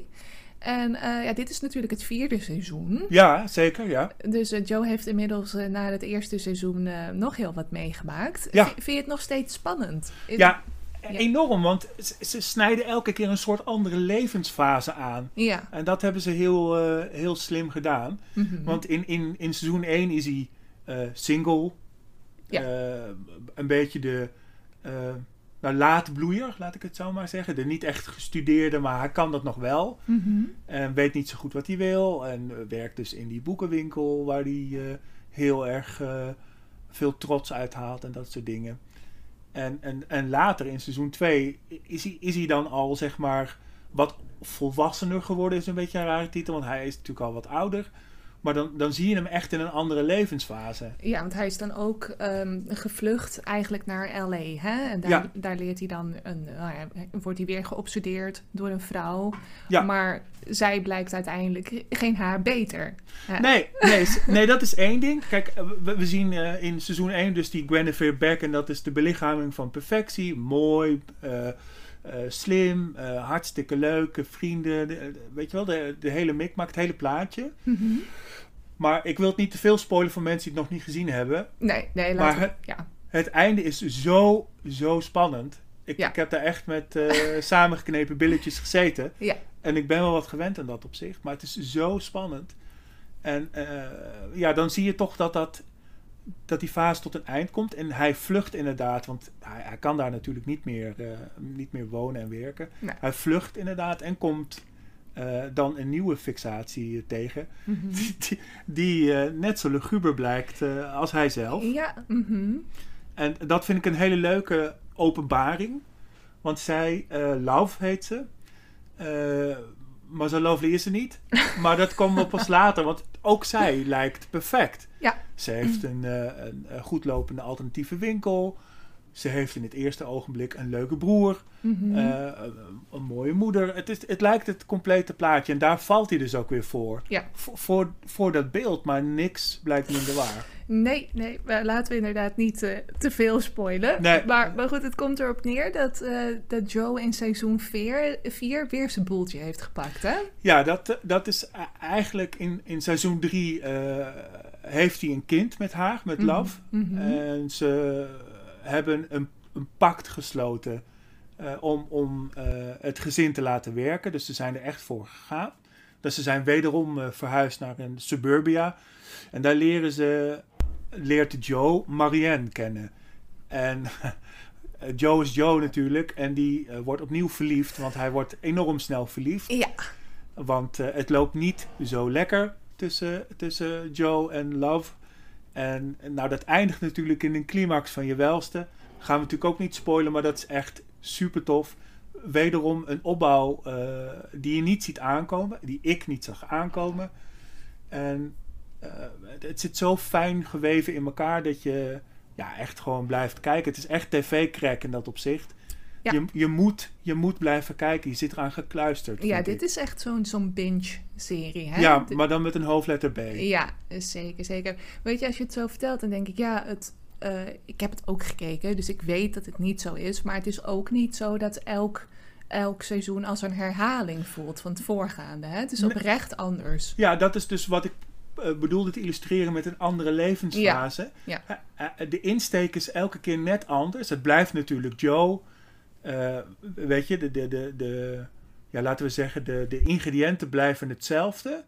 En eh, ja, dit is natuurlijk het vierde seizoen. Ja, zeker, ja. Dus Joe heeft inmiddels na het eerste seizoen nog heel wat meegemaakt. Ja. V- vind je het nog steeds spannend? Ja. Enorm, want ze, snijden elke keer een soort andere levensfase aan. Ja. En dat hebben ze heel, eh, heel slim gedaan. Mhm. Want in, in, in seizoen 1 is hij eh, single. Ja. Eh, een beetje de nou, laatbloeier, laat ik het zo maar zeggen. De niet echt gestudeerde, maar hij kan dat nog wel. Mhm. En weet niet zo goed wat hij wil. En werkt dus in die boekenwinkel waar hij heel erg veel trots uithaalt en dat soort dingen. En, en, en later in seizoen 2 is hij, is hij dan al zeg maar wat volwassener geworden. Is een beetje een rare titel, want hij is natuurlijk al wat ouder. Maar dan, dan zie je hem echt in een andere levensfase. Ja, want hij is dan ook ehm, gevlucht eigenlijk naar LA. Hè? En daar, Ja. daar leert hij dan een, nou ja, wordt hij weer geobsedeerd door een vrouw. Ja. Maar zij blijkt uiteindelijk geen haar beter. Ja. Nee, nee, nee, dat is één ding. Kijk, eh, we, we zien eh, in seizoen 1 dus die Guinevere Beck. En dat is de belichaming van perfectie. Mooi, eh, slim, hartstikke leuk, eh, vrienden. de- de- weet je wel, de, de hele mikmak, het hele plaatje. Mhm. Maar ik wil het niet te veel spoilen voor mensen die het nog niet gezien hebben. Nee, nee, Maar laten we... het- Ja. Het einde is zo, zo spannend. Ik, Ja. ik heb daar echt met eh, samengeknepen billetjes gezeten. Ja. En ik ben wel wat gewend aan dat opzicht. Maar het is zo spannend. En eh, ja, dan zie je toch dat, dat, dat die fase tot een eind komt. En hij vlucht inderdaad. Want hij, hij kan daar natuurlijk niet meer, eh, niet meer wonen en werken. Nee. Hij vlucht inderdaad en komt eh, dan een nieuwe fixatie tegen. Mhm. Die, die, die, eh, net zo luguber blijkt eh, als hij zelf. Ja, mhm. En dat vind ik een hele leuke openbaring. Want zij, Love heet ze. Maar zo lovely is ze niet. maar dat komen we pas later, want ook zij lijkt perfect. Ja. Ze heeft een, een, een goed lopende alternatieve winkel. Ze heeft in het eerste ogenblik een leuke broer. Mhm. eh, een, een mooie moeder. Het, is, het lijkt het complete plaatje. En daar valt hij dus ook weer voor. Ja. Voor, voor, dat beeld, maar niks blijkt minder waar. Nee, nee, laten we inderdaad niet eh, te veel spoilen. Nee. Maar, maar goed, het komt erop neer dat, eh, dat Joe in seizoen 4 weer zijn boeltje heeft gepakt, hè? Ja, dat, dat is eigenlijk in, in seizoen 3 heeft hij een kind met haar, met Mhm, Love. mhm. En ze hebben een, een pact gesloten eh, om, om eh, het gezin te laten werken. Dus ze zijn er echt voor gegaan. Dus ze zijn wederom eh, verhuisd naar een suburbia. En daar leren ze, leert Joe Marianne kennen. En Joe is Joe natuurlijk. En die wordt opnieuw verliefd, want hij wordt enorm snel verliefd. Ja, Want het loopt niet zo lekker tussen, tussen Joe en Love. En nou, dat eindigt natuurlijk in een climax van je welste. Gaan we natuurlijk ook niet spoilen, maar dat is echt super tof. Wederom een opbouw eh, die je niet ziet aankomen, die ik niet zag aankomen. En eh, het zit zo fijn geweven in elkaar dat je ja, echt gewoon blijft kijken. Het is echt tv-crack in dat opzicht. Ja. Je, je, moet, je moet blijven kijken. Je zit eraan gekluisterd. ja dit ik. is echt zo'n zo'n binge-serie, hè? Ja, maar dan met een hoofdletter B. Ja, zeker, zeker. Weet je, als je het zo vertelt, dan denk ik, ja, het, eh, ik heb het ook gekeken, dus ik weet dat het niet zo is. Maar het is ook niet zo dat elk, elk seizoen als een herhaling voelt van het voorgaande. Hè? Het is oprecht anders. Ja, dat is dus wat ik eh, bedoelde te illustreren met een andere levensfase. Ja, Eh, eh, de insteek is elke keer net anders. Het blijft natuurlijk Joe. Eh, weet je, de, de, de, de, ja, laten we zeggen, de, de ingrediënten blijven hetzelfde.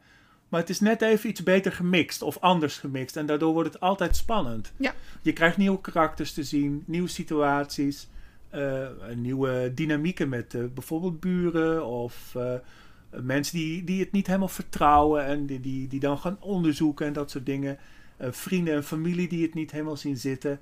Maar het is net even iets beter gemixt of anders gemixt. En daardoor wordt het altijd spannend. Ja. Je krijgt nieuwe karakters te zien, nieuwe situaties, eh, nieuwe dynamieken met eh, bijvoorbeeld buren of mensen die, die het niet helemaal vertrouwen en die, die, die dan gaan onderzoeken en dat soort dingen. Vrienden en familie die het niet helemaal zien zitten.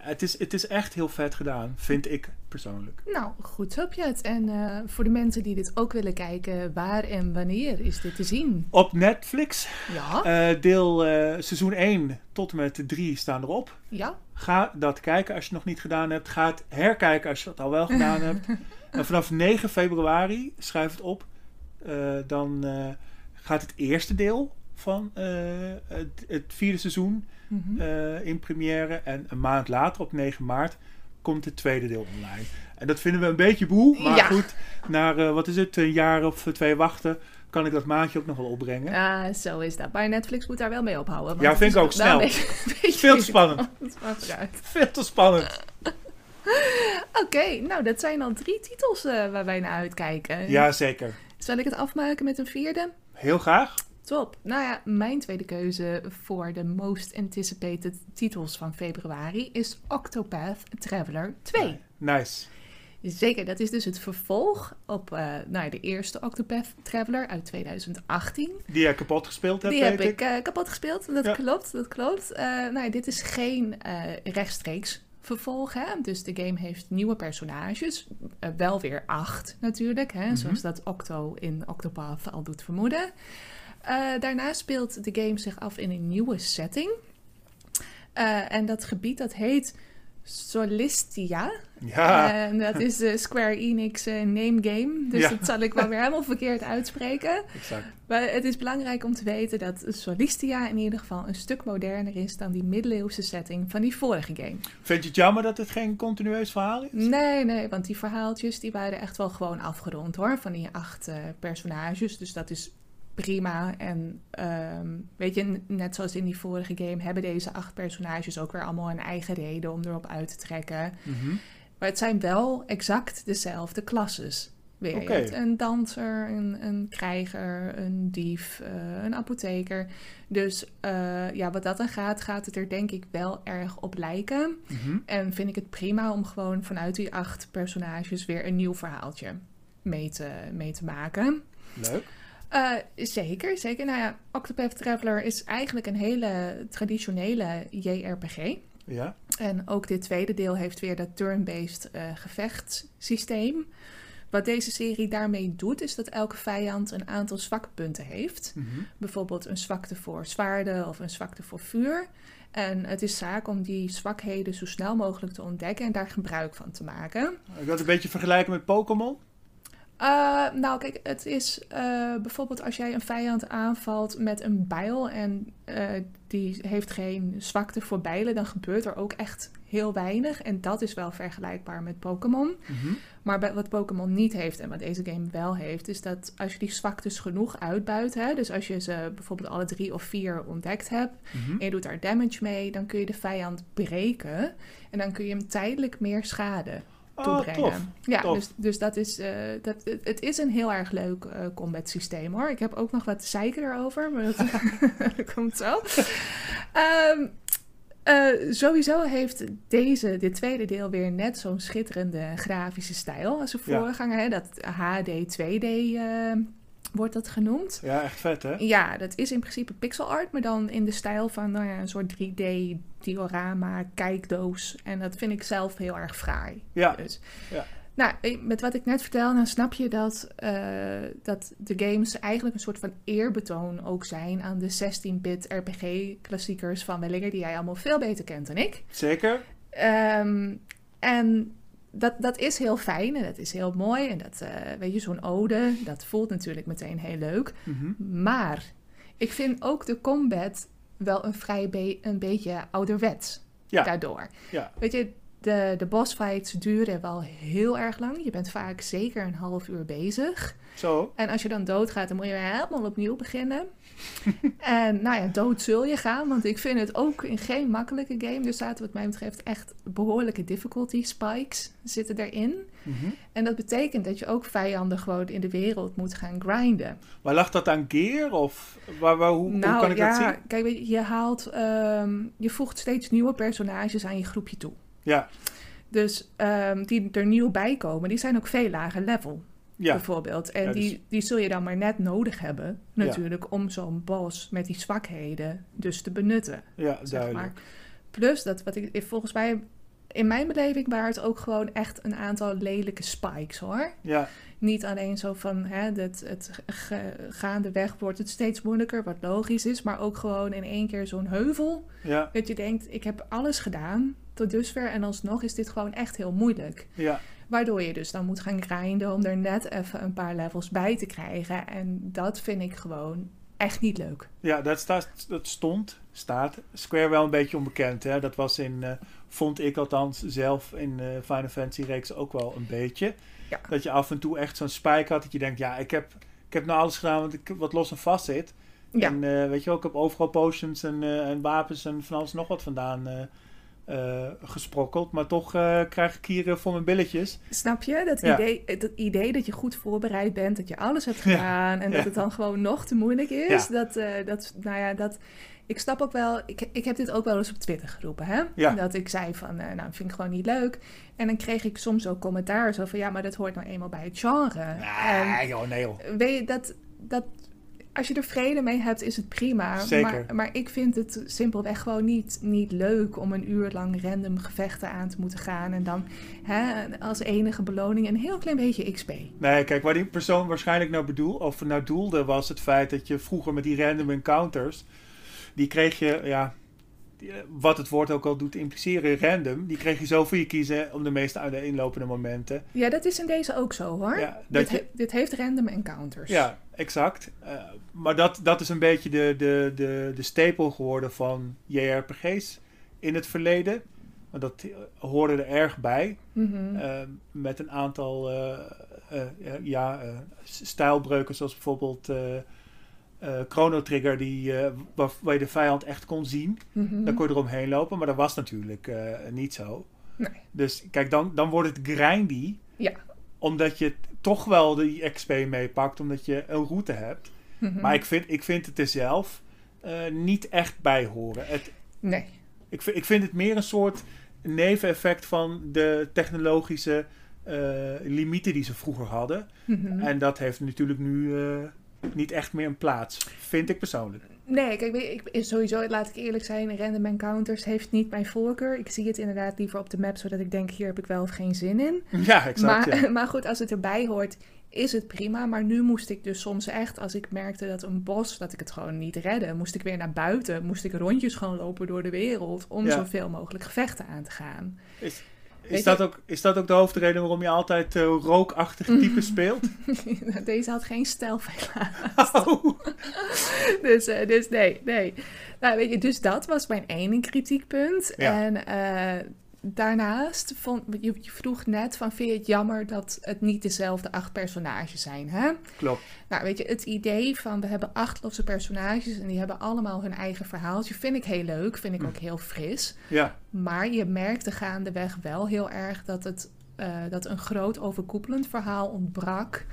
Het, is, het is echt heel vet gedaan, vind ik persoonlijk. Nou, goed zo, Pjet. En eh, voor de mensen die dit ook willen kijken, waar en wanneer is dit te zien? Op Netflix, Ja, eh, deel eh, seizoen 1 tot en met 3 staan erop. ja. Ga dat kijken als je het nog niet gedaan hebt. Ga het herkijken als je dat al wel gedaan hebt. En vanaf 9 februari, schrijf het op, dan gaat het eerste deel van het, het vierde seizoen Mhm. eh, in première. En een maand later, op 9 maart, komt het tweede deel online. En dat vinden we een beetje boe. Maar Ja. goed, na eh, wat is het, een jaar of twee wachten, kan ik dat maandje ook nog wel opbrengen. Ah, zo is dat. Maar Netflix moet daar wel mee ophouden. want Ja, vind ik ook snel. Veel te spannend. Veel te spannend. Oké, nou dat zijn al drie titels eh, waar wij naar uitkijken. Ja, zeker. Zal ik het afmaken met een vierde? Heel graag. Top. Nou ja, mijn tweede keuze voor de most anticipated titels van februari is Octopath Traveler 2. Nice. Zeker, dat is dus het vervolg op eh, nou de eerste Octopath Traveler uit 2018. Die jij kapot gespeeld hebt, Die heb ik. ik eh, kapot gespeeld, dat Ja. klopt, dat klopt. Nou ja, dit is geen eh, rechtstreeks vervolg, hè? dus de game heeft nieuwe personages. Wel weer acht natuurlijk, hè? Mhm. zoals dat Octo in Octopath al doet vermoeden. Eh, daarna speelt de game zich af in een nieuwe setting. Eh, en dat gebied dat heet Solistia. Ja, En dat is de Square Enix eh, name game. Dus Ja. dat zal ik wel weer helemaal verkeerd uitspreken. exact. Maar het is belangrijk om te weten dat Solistia in ieder geval een stuk moderner is dan die middeleeuwse setting van die vorige game. Vind je het jammer dat het geen continueus verhaal is? Nee, nee, want die verhaaltjes die waren echt wel gewoon afgerond hoor, van die acht eh, personages. Dus dat is prima. En ehm, weet je, net zoals in die vorige game hebben deze acht personages ook weer allemaal een eigen reden om erop uit te trekken. Mhm. Maar het zijn wel exact dezelfde klasses. Weer. Een danser, een, een krijger, een dief, eh, een apotheker. Dus eh, ja, wat dat dan gaat, gaat het er denk ik wel erg op lijken. Mhm. En vind ik het prima om gewoon vanuit die acht personages weer een nieuw verhaaltje mee te, mee te maken. Leuk. Eh, zeker, zeker. Nou ja, Octopath Traveler is eigenlijk een hele traditionele JRPG. Ja. En ook dit tweede deel heeft weer dat turn-based eh gevechtssysteem. Wat deze serie daarmee doet, is dat elke vijand een aantal zwakpunten heeft. Mhm. Bijvoorbeeld een zwakte voor zwaarden of een zwakte voor vuur. En het is zaak om die zwakheden zo snel mogelijk te ontdekken en daar gebruik van te maken. Ik wil het een beetje vergelijken met Pokémon. Uh, nou, kijk, het is uh, bijvoorbeeld als jij een vijand aanvalt met een bijl en uh, die heeft geen zwakte voor bijlen, dan gebeurt er ook echt heel weinig. En dat is wel vergelijkbaar met Pokémon. Mhm. Maar wat Pokémon niet heeft en wat deze game wel heeft, is dat als je die zwaktes genoeg uitbuit, hè, dus als je ze bijvoorbeeld alle drie of vier ontdekt hebt Mhm. en je doet daar damage mee, dan kun je de vijand breken en dan kun je hem tijdelijk meer schade Oh, toebrengen. tof. Ja, Tof. dus, dus dat is, eh, dat, het, het is een heel erg leuk eh, combat systeem hoor. Ik heb ook nog wat zeiken erover, maar dat, dat komt zo. Ehm, eh, sowieso heeft deze, dit tweede deel weer net zo'n schitterende grafische stijl als de Ja. voorganger. Hè? Dat HD 2D eh, wordt dat genoemd. Ja, echt vet hè? Ja, dat is in principe pixel art, maar dan in de stijl van nou ja, een soort 3D diorama kijkdoos. En dat vind ik zelf heel erg fraai. Ja. Dus. Ja. Nou, eh, met wat ik net vertel, dan snap je dat, eh, dat de games eigenlijk een soort van eerbetoon ook zijn aan de 16-bit RPG-klassiekers van Wellinger, die jij allemaal veel beter kent dan ik. Zeker? Ehm, en dat, dat is heel fijn en dat is heel mooi. En dat, eh, weet je, zo'n ode, dat voelt natuurlijk meteen heel leuk. Mhm. Maar ik vind ook de combat wel een vrij be- een beetje ouderwets Ja. daardoor. Ja. Weet je, de, de bossfights duren wel heel erg lang. Je bent vaak zeker een half uur bezig. Zo. En als je dan doodgaat, dan moet je helemaal opnieuw beginnen. en nou ja, dood zul je gaan, want ik vind het ook in geen makkelijke game. Er zaten wat mij betreft echt behoorlijke difficulty spikes zitten erin. Mhm. En dat betekent dat je ook vijanden gewoon in de wereld moet gaan grinden. Maar lag dat aan gear? Of waar, waar, hoe, hoe kan ik ja, dat zien? kijk, je haalt, ehm, je voegt steeds nieuwe personages aan je groepje toe. Ja. Dus ehm, die er nieuw bij komen, die zijn ook veel lager level, Ja. bijvoorbeeld. En Ja, dus- die, die zul je dan maar net nodig hebben, natuurlijk, om zo'n boss met die zwakheden dus te benutten. Ja, zeg duidelijk. maar. Plus, dat wat ik volgens mij in mijn beleving waren het ook gewoon echt een aantal lelijke spikes hoor. Ja, Niet alleen zo van hè, dat het gaandeweg wordt het steeds moeilijker, wat logisch is, maar ook gewoon in één keer zo'n heuvel. ja, Dat je denkt, ik heb alles gedaan tot dusver en alsnog is dit gewoon echt heel moeilijk. ja. Waardoor je dus dan moet gaan grinden om er net even een paar levels bij te krijgen. En dat vind ik gewoon echt niet leuk. Ja, dat, staat, dat stond, staat Square wel een beetje onbekend. Hè? Dat was in, eh, vond ik althans zelf in de Final Fantasy reeks ook wel een beetje. Ja. Dat je af en toe echt zo'n spike had dat je denkt, ja, ik heb, ik heb nou alles gedaan wat, ik, wat los en vast zit. Ja, En eh, weet je wel, ik heb overal potions en, eh, en wapens en van alles nog wat vandaan eh, gesprokkeld. Maar toch eh, krijg ik hier eh, voor mijn billetjes. snap je? Dat, Ja. idee, dat idee dat je goed voorbereid bent, dat je alles hebt Ja. gedaan en dat het dan gewoon nog te moeilijk is. Ja. Dat, dat, nou ja, dat... Ik snap ook wel, ik, ik heb dit ook wel eens op Twitter geroepen, hè? Ja. Dat ik zei van, nou, vind ik gewoon niet leuk. En dan kreeg ik soms ook commentaar zo van, ja, maar dat hoort nou eenmaal bij het genre. En Nee, joh, nee joh. weet je, dat, dat, als je er vrede mee hebt, is het prima. Zeker. Maar, maar ik vind het simpelweg gewoon niet, niet leuk om een uur lang random gevechten aan te moeten gaan. En dan hè, als enige beloning een heel klein beetje XP. Nee, kijk, waar die persoon waarschijnlijk nou bedoel, of nou doelde, was het feit dat je vroeger met die random encounters, die kreeg je, ja, wat het woord ook al doet impliceren, random, die kreeg je zo voor je kiezen om de meest uiteenlopende momenten. Ja, dat is in deze ook zo hoor. Ja, dit, dat je, he- dit heeft random encounters. ja exact. Eh, maar dat, dat is een beetje de, de, de, de stapel geworden van JRPG's in het verleden. Want dat eh, hoorde er erg bij. Mhm. Eh, met een aantal eh, ja, stijlbreuken, zoals bijvoorbeeld eh, Chrono Trigger, die, eh, waar, waar je de vijand echt kon zien. Mhm. Dan kon je eromheen lopen, maar dat was natuurlijk eh, niet zo. Nee. Dus kijk, dan, dan wordt het grindy, Ja. omdat je toch wel die XP meepakt, omdat je een route hebt. Mhm. Maar ik vind, ik vind het er zelf eh, niet echt bij horen. Het, Nee. ik, vind, ik vind het meer een soort neveneffect van de technologische limieten die ze vroeger hadden. Mhm. En dat heeft natuurlijk nu niet echt meer een plaats, vind ik persoonlijk. Nee, kijk, ik, sowieso, laat ik eerlijk zijn, random encounters heeft niet mijn voorkeur. Ik zie het inderdaad liever op de map, zodat ik denk, hier heb ik wel of geen zin in. Ja, exact. maar, ja. maar goed, als het erbij hoort, is het prima. Maar nu moest ik dus soms echt, als ik merkte dat een bos, dat ik het gewoon niet redde, moest ik weer naar buiten. Moest ik rondjes gaan lopen door de wereld om Ja. zoveel mogelijk gevechten aan te gaan. Is, is, dat ook, is dat ook de hoofdreden waarom je altijd eh, rookachtig type speelt? Deze had geen stijl helaas. Oh. Dus, eh, dus nee, nee. Nou, weet je, dus dat was mijn ene kritiekpunt. Ja. En eh, daarnaast, vond, je, je vroeg net van, vind je het jammer dat het niet dezelfde acht personages zijn, hè? Klopt. Nou, weet je, het idee van we hebben acht losse personages en die hebben allemaal hun eigen verhaaltje, vind ik heel leuk, vind ik Hm. ook heel fris. Ja, Maar je merkte gaandeweg wel heel erg dat, het, eh, dat een groot overkoepelend verhaal ontbrak.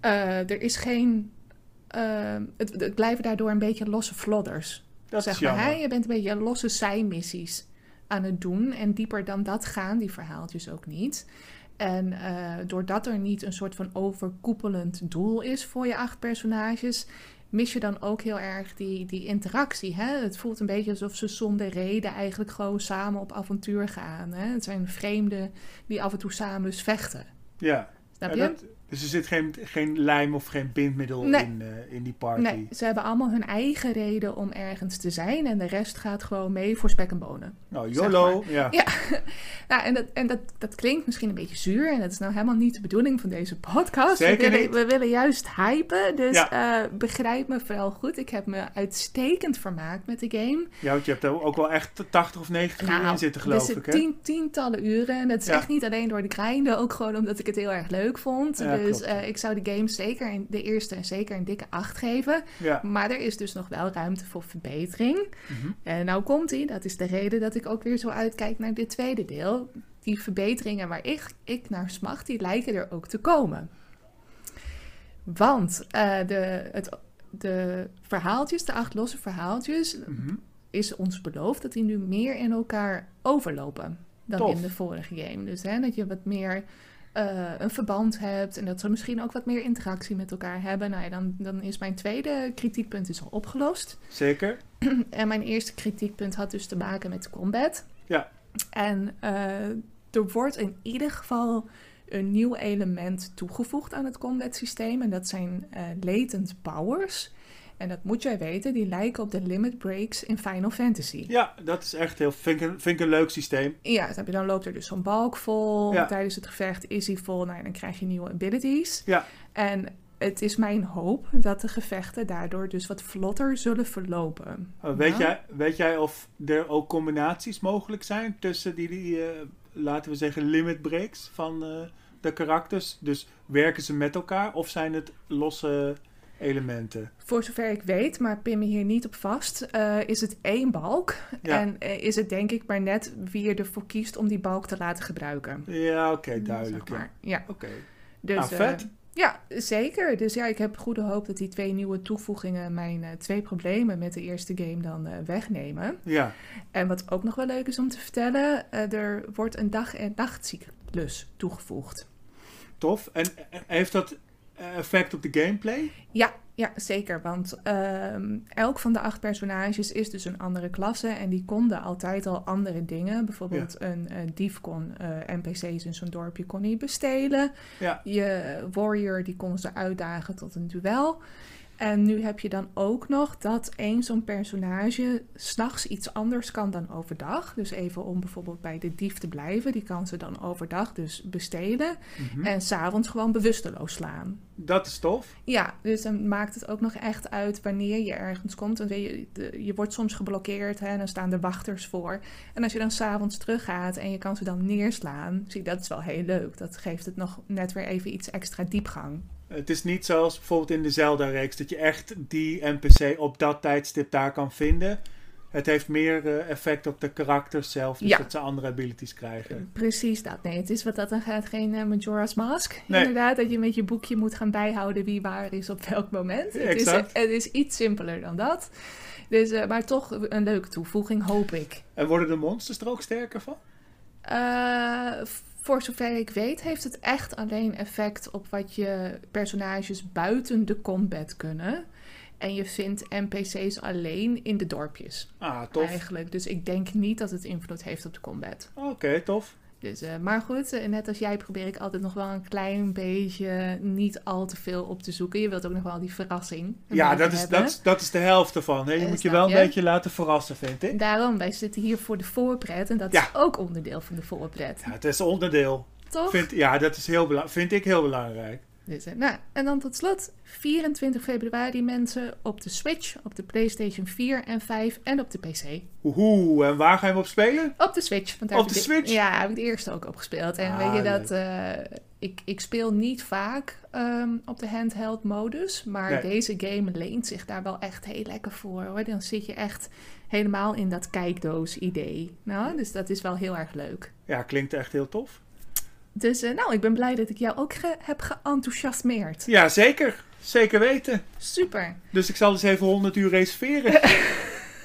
Eh, er is geen. eh, het, het blijven daardoor een beetje losse flodders. dat zeg is maar. Hè? Je bent een beetje losse zijmissies aan het doen. En dieper dan dat gaan die verhaaltjes ook niet. En eh, doordat er niet een soort van overkoepelend doel is voor je acht personages, mis je dan ook heel erg die, die interactie. Hè? Het voelt een beetje alsof ze zonder reden eigenlijk gewoon samen op avontuur gaan. Hè? Het zijn vreemden die af en toe samen dus vechten. Ja. Snap Ja, je? dat- dus er zit geen, geen lijm of geen bindmiddel Nee. in, eh, in die party. Nee, ze hebben allemaal hun eigen reden om ergens te zijn. En de rest gaat gewoon mee voor spek en bonen. Nou, zeg YOLO. Ja. Ja. Nou, en dat, en dat, dat klinkt misschien een beetje zuur. En dat is nou helemaal niet de bedoeling van deze podcast. Zeker we, willen, niet. we willen juist hypen. Dus Ja. eh, begrijp me vooral goed. Ik heb me uitstekend vermaakt met de game. Ja, want je hebt er ook wel echt 80 of 90 uur in zitten, geloof ik. Hè? tien, tientallen uren. En dat is Ja. echt niet alleen door de grinden. Ook gewoon omdat ik het heel erg leuk vond. Ja, dus eh, ik zou de game zeker in de eerste en zeker een dikke acht geven. Ja. Maar er is dus nog wel ruimte voor verbetering. Mhm. En nou komt ie. Dat is de reden dat ik ook weer zo uitkijk naar dit tweede deel. Die verbeteringen waar ik, ik naar smacht, die lijken er ook te komen. Want eh, de, het, de verhaaltjes, de acht losse verhaaltjes, Mhm. is ons beloofd dat die nu meer in elkaar overlopen dan Tof. in de vorige game. Dus hè, dat je wat meer eh, een verband hebt en dat ze misschien ook wat meer interactie met elkaar hebben. Nou ja, dan, dan is mijn tweede kritiekpunt is al opgelost. Zeker. En mijn eerste kritiekpunt had dus te maken met combat. Ja. En uh, er wordt in ieder geval een nieuw element toegevoegd aan het combat systeem. En dat zijn uh, latent powers. En dat moet jij weten, die lijken op de limit breaks in Final Fantasy. Ja, dat is echt heel, vind ik, vind ik een leuk systeem. Ja, dan, heb je, dan loopt er dus zo'n balk vol. Ja. Tijdens het gevecht is hij vol. Nou, dan krijg je nieuwe abilities. Ja. En het is mijn hoop dat de gevechten daardoor dus wat vlotter zullen verlopen. Oh, weet, jij, weet jij of er ook combinaties mogelijk zijn tussen die, die uh, laten we zeggen, limit breaks van uh, de karakters? Dus werken ze met elkaar of zijn het losse elementen? Voor zover ik weet, maar pin me hier niet op vast, uh, is het één balk. Ja. En uh, is het denk ik maar net wie ervoor kiest om die balk te laten gebruiken. Ja, oké, okay, duidelijk. Zeg maar. Ja. Oké. Okay. Dus, nou, vet. Uh, ja, zeker. Dus ja, ik heb goede hoop dat die twee nieuwe toevoegingen mijn twee problemen met de eerste game dan wegnemen. Ja. En wat ook nog wel leuk is om te vertellen, er wordt een dag- en nachtcyclus toegevoegd. Tof. En heeft dat effect op de gameplay? Ja, ja, zeker. Want um, elk van de acht personages is dus een andere klasse. En die konden altijd al andere dingen. Bijvoorbeeld Ja. een uh, dief kon uh, NPC's in zo'n dorpje kon hij bestelen. Ja. Je warrior die kon ze uitdagen tot een duel. En nu heb je dan ook nog dat één zo'n personage s'nachts iets anders kan dan overdag. Dus even om bijvoorbeeld bij de dief te blijven. Die kan ze dan overdag dus bestelen. Mhm. En s'avonds gewoon bewusteloos slaan. Dat is tof. Ja, dus dan maakt het ook nog echt uit wanneer je ergens komt. Want je, je wordt soms geblokkeerd hè, en dan staan er wachters voor. En als je dan s'avonds teruggaat en je kan ze dan neerslaan, zie dat is wel heel leuk. Dat geeft het nog net weer even iets extra diepgang. Het is niet zoals bijvoorbeeld in de Zelda-reeks dat je echt die NPC op dat tijdstip daar kan vinden. Het heeft meer eh, effect op de karakters zelf, dus Ja. dat ze andere abilities krijgen. Precies dat. Nee, het is wat dat dan gaat geen eh, Majora's Mask. Nee. Inderdaad, dat je met je boekje moet gaan bijhouden wie waar is op welk moment. Het is, Exact. het is iets simpeler dan dat. Dus, eh, maar toch een leuke toevoeging, hoop ik. En worden de monsters er ook sterker van? Voor zover ik weet, heeft het echt alleen effect op wat je personages buiten de combat kunnen. En je vindt NPC's alleen in de dorpjes. Ah, tof. Eigenlijk. Dus ik denk niet dat het invloed heeft op de combat. Oké, tof. Dus, eh, maar goed, eh, net als jij probeer ik altijd nog wel een klein beetje niet al te veel op te zoeken. Je wilt ook nog wel die verrassing. Ja, dat is, dat, is, dat is de helft ervan. Hè? Je Eh, moet je wel een je? beetje laten verrassen, vind ik. Daarom, wij zitten hier voor de voorpret. En dat Ja. is ook onderdeel van de voorpret. Ja, het is onderdeel. Toch? Vind, ja, dat is heel vind ik heel belangrijk. Dus, eh, nou, en dan tot slot, 24 februari mensen op de Switch, op de PlayStation 4 en 5 en op de PC. Oeh, en waar ga je hem op spelen? Op de Switch. Want daar Op de ik Switch? Ja, heb ik de eerste ook op gespeeld. En Ah, weet je dat, eh, ik, ik speel niet vaak ehm, op de handheld modus, maar Nee. deze game leent zich daar wel echt heel lekker voor. Hoor. Dan zit je echt helemaal in dat kijkdoos idee. Nou, dus dat is wel heel erg leuk. Ja, klinkt echt heel tof. Dus eh, nou, ik ben blij dat ik jou ook ge- heb geenthousiasmeerd. Ja, zeker. Zeker weten. Super. Dus ik zal eens even 100 uur reserveren.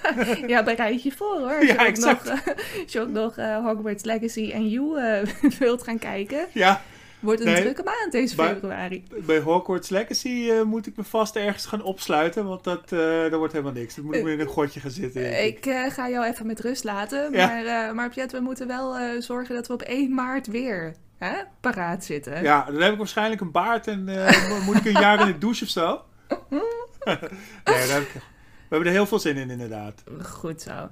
Ja, bereid je voor hoor. Als Ja, je ook exact. nog, eh, als je ook nog eh, Hogwarts Legacy en You eh, wilt gaan kijken, ja, wordt Nee. een drukke maand deze februari. bij Hogwarts Legacy eh, moet ik me vast ergens gaan opsluiten. Want dat, eh dat wordt helemaal niks. Dan moet ik weer in een godje gaan zitten. ik. Eh, ga jou even met rust laten, Ja. maar, eh maar Piet, we moeten wel eh, zorgen dat we op 1 maart weer hè, paraat zitten. Ja, dan heb ik waarschijnlijk een baard en eh, moet ik een jaar in de douche of zo. nee, daar heb ik, we hebben er heel veel zin in, inderdaad. Goed zo.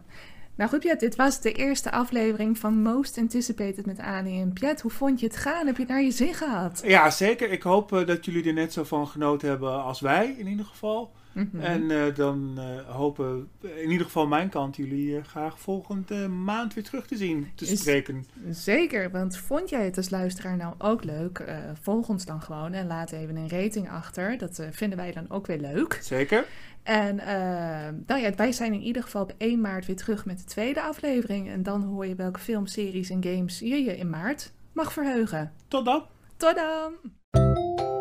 Nou goed, Piet, dit was de eerste aflevering van Most Anticipated met Ani en Piet. Hoe vond je het gaan? Heb je het naar je zin gehad? Ja, zeker. Ik hoop eh, dat jullie er net zo van genoten hebben als wij, in ieder geval. Mhm. En eh, dan eh, hopen in ieder geval mijn kant jullie eh, graag volgende maand weer terug te zien, te Is- spreken. Zeker, want vond jij het als luisteraar nou ook leuk? Volg ons dan gewoon en laat even een rating achter. Dat vinden wij dan ook weer leuk. Zeker. En nou ja, wij zijn in ieder geval op 1 maart weer terug met de tweede aflevering. En dan hoor je welke films, series en games je je in maart mag verheugen. Tot dan. Tot dan!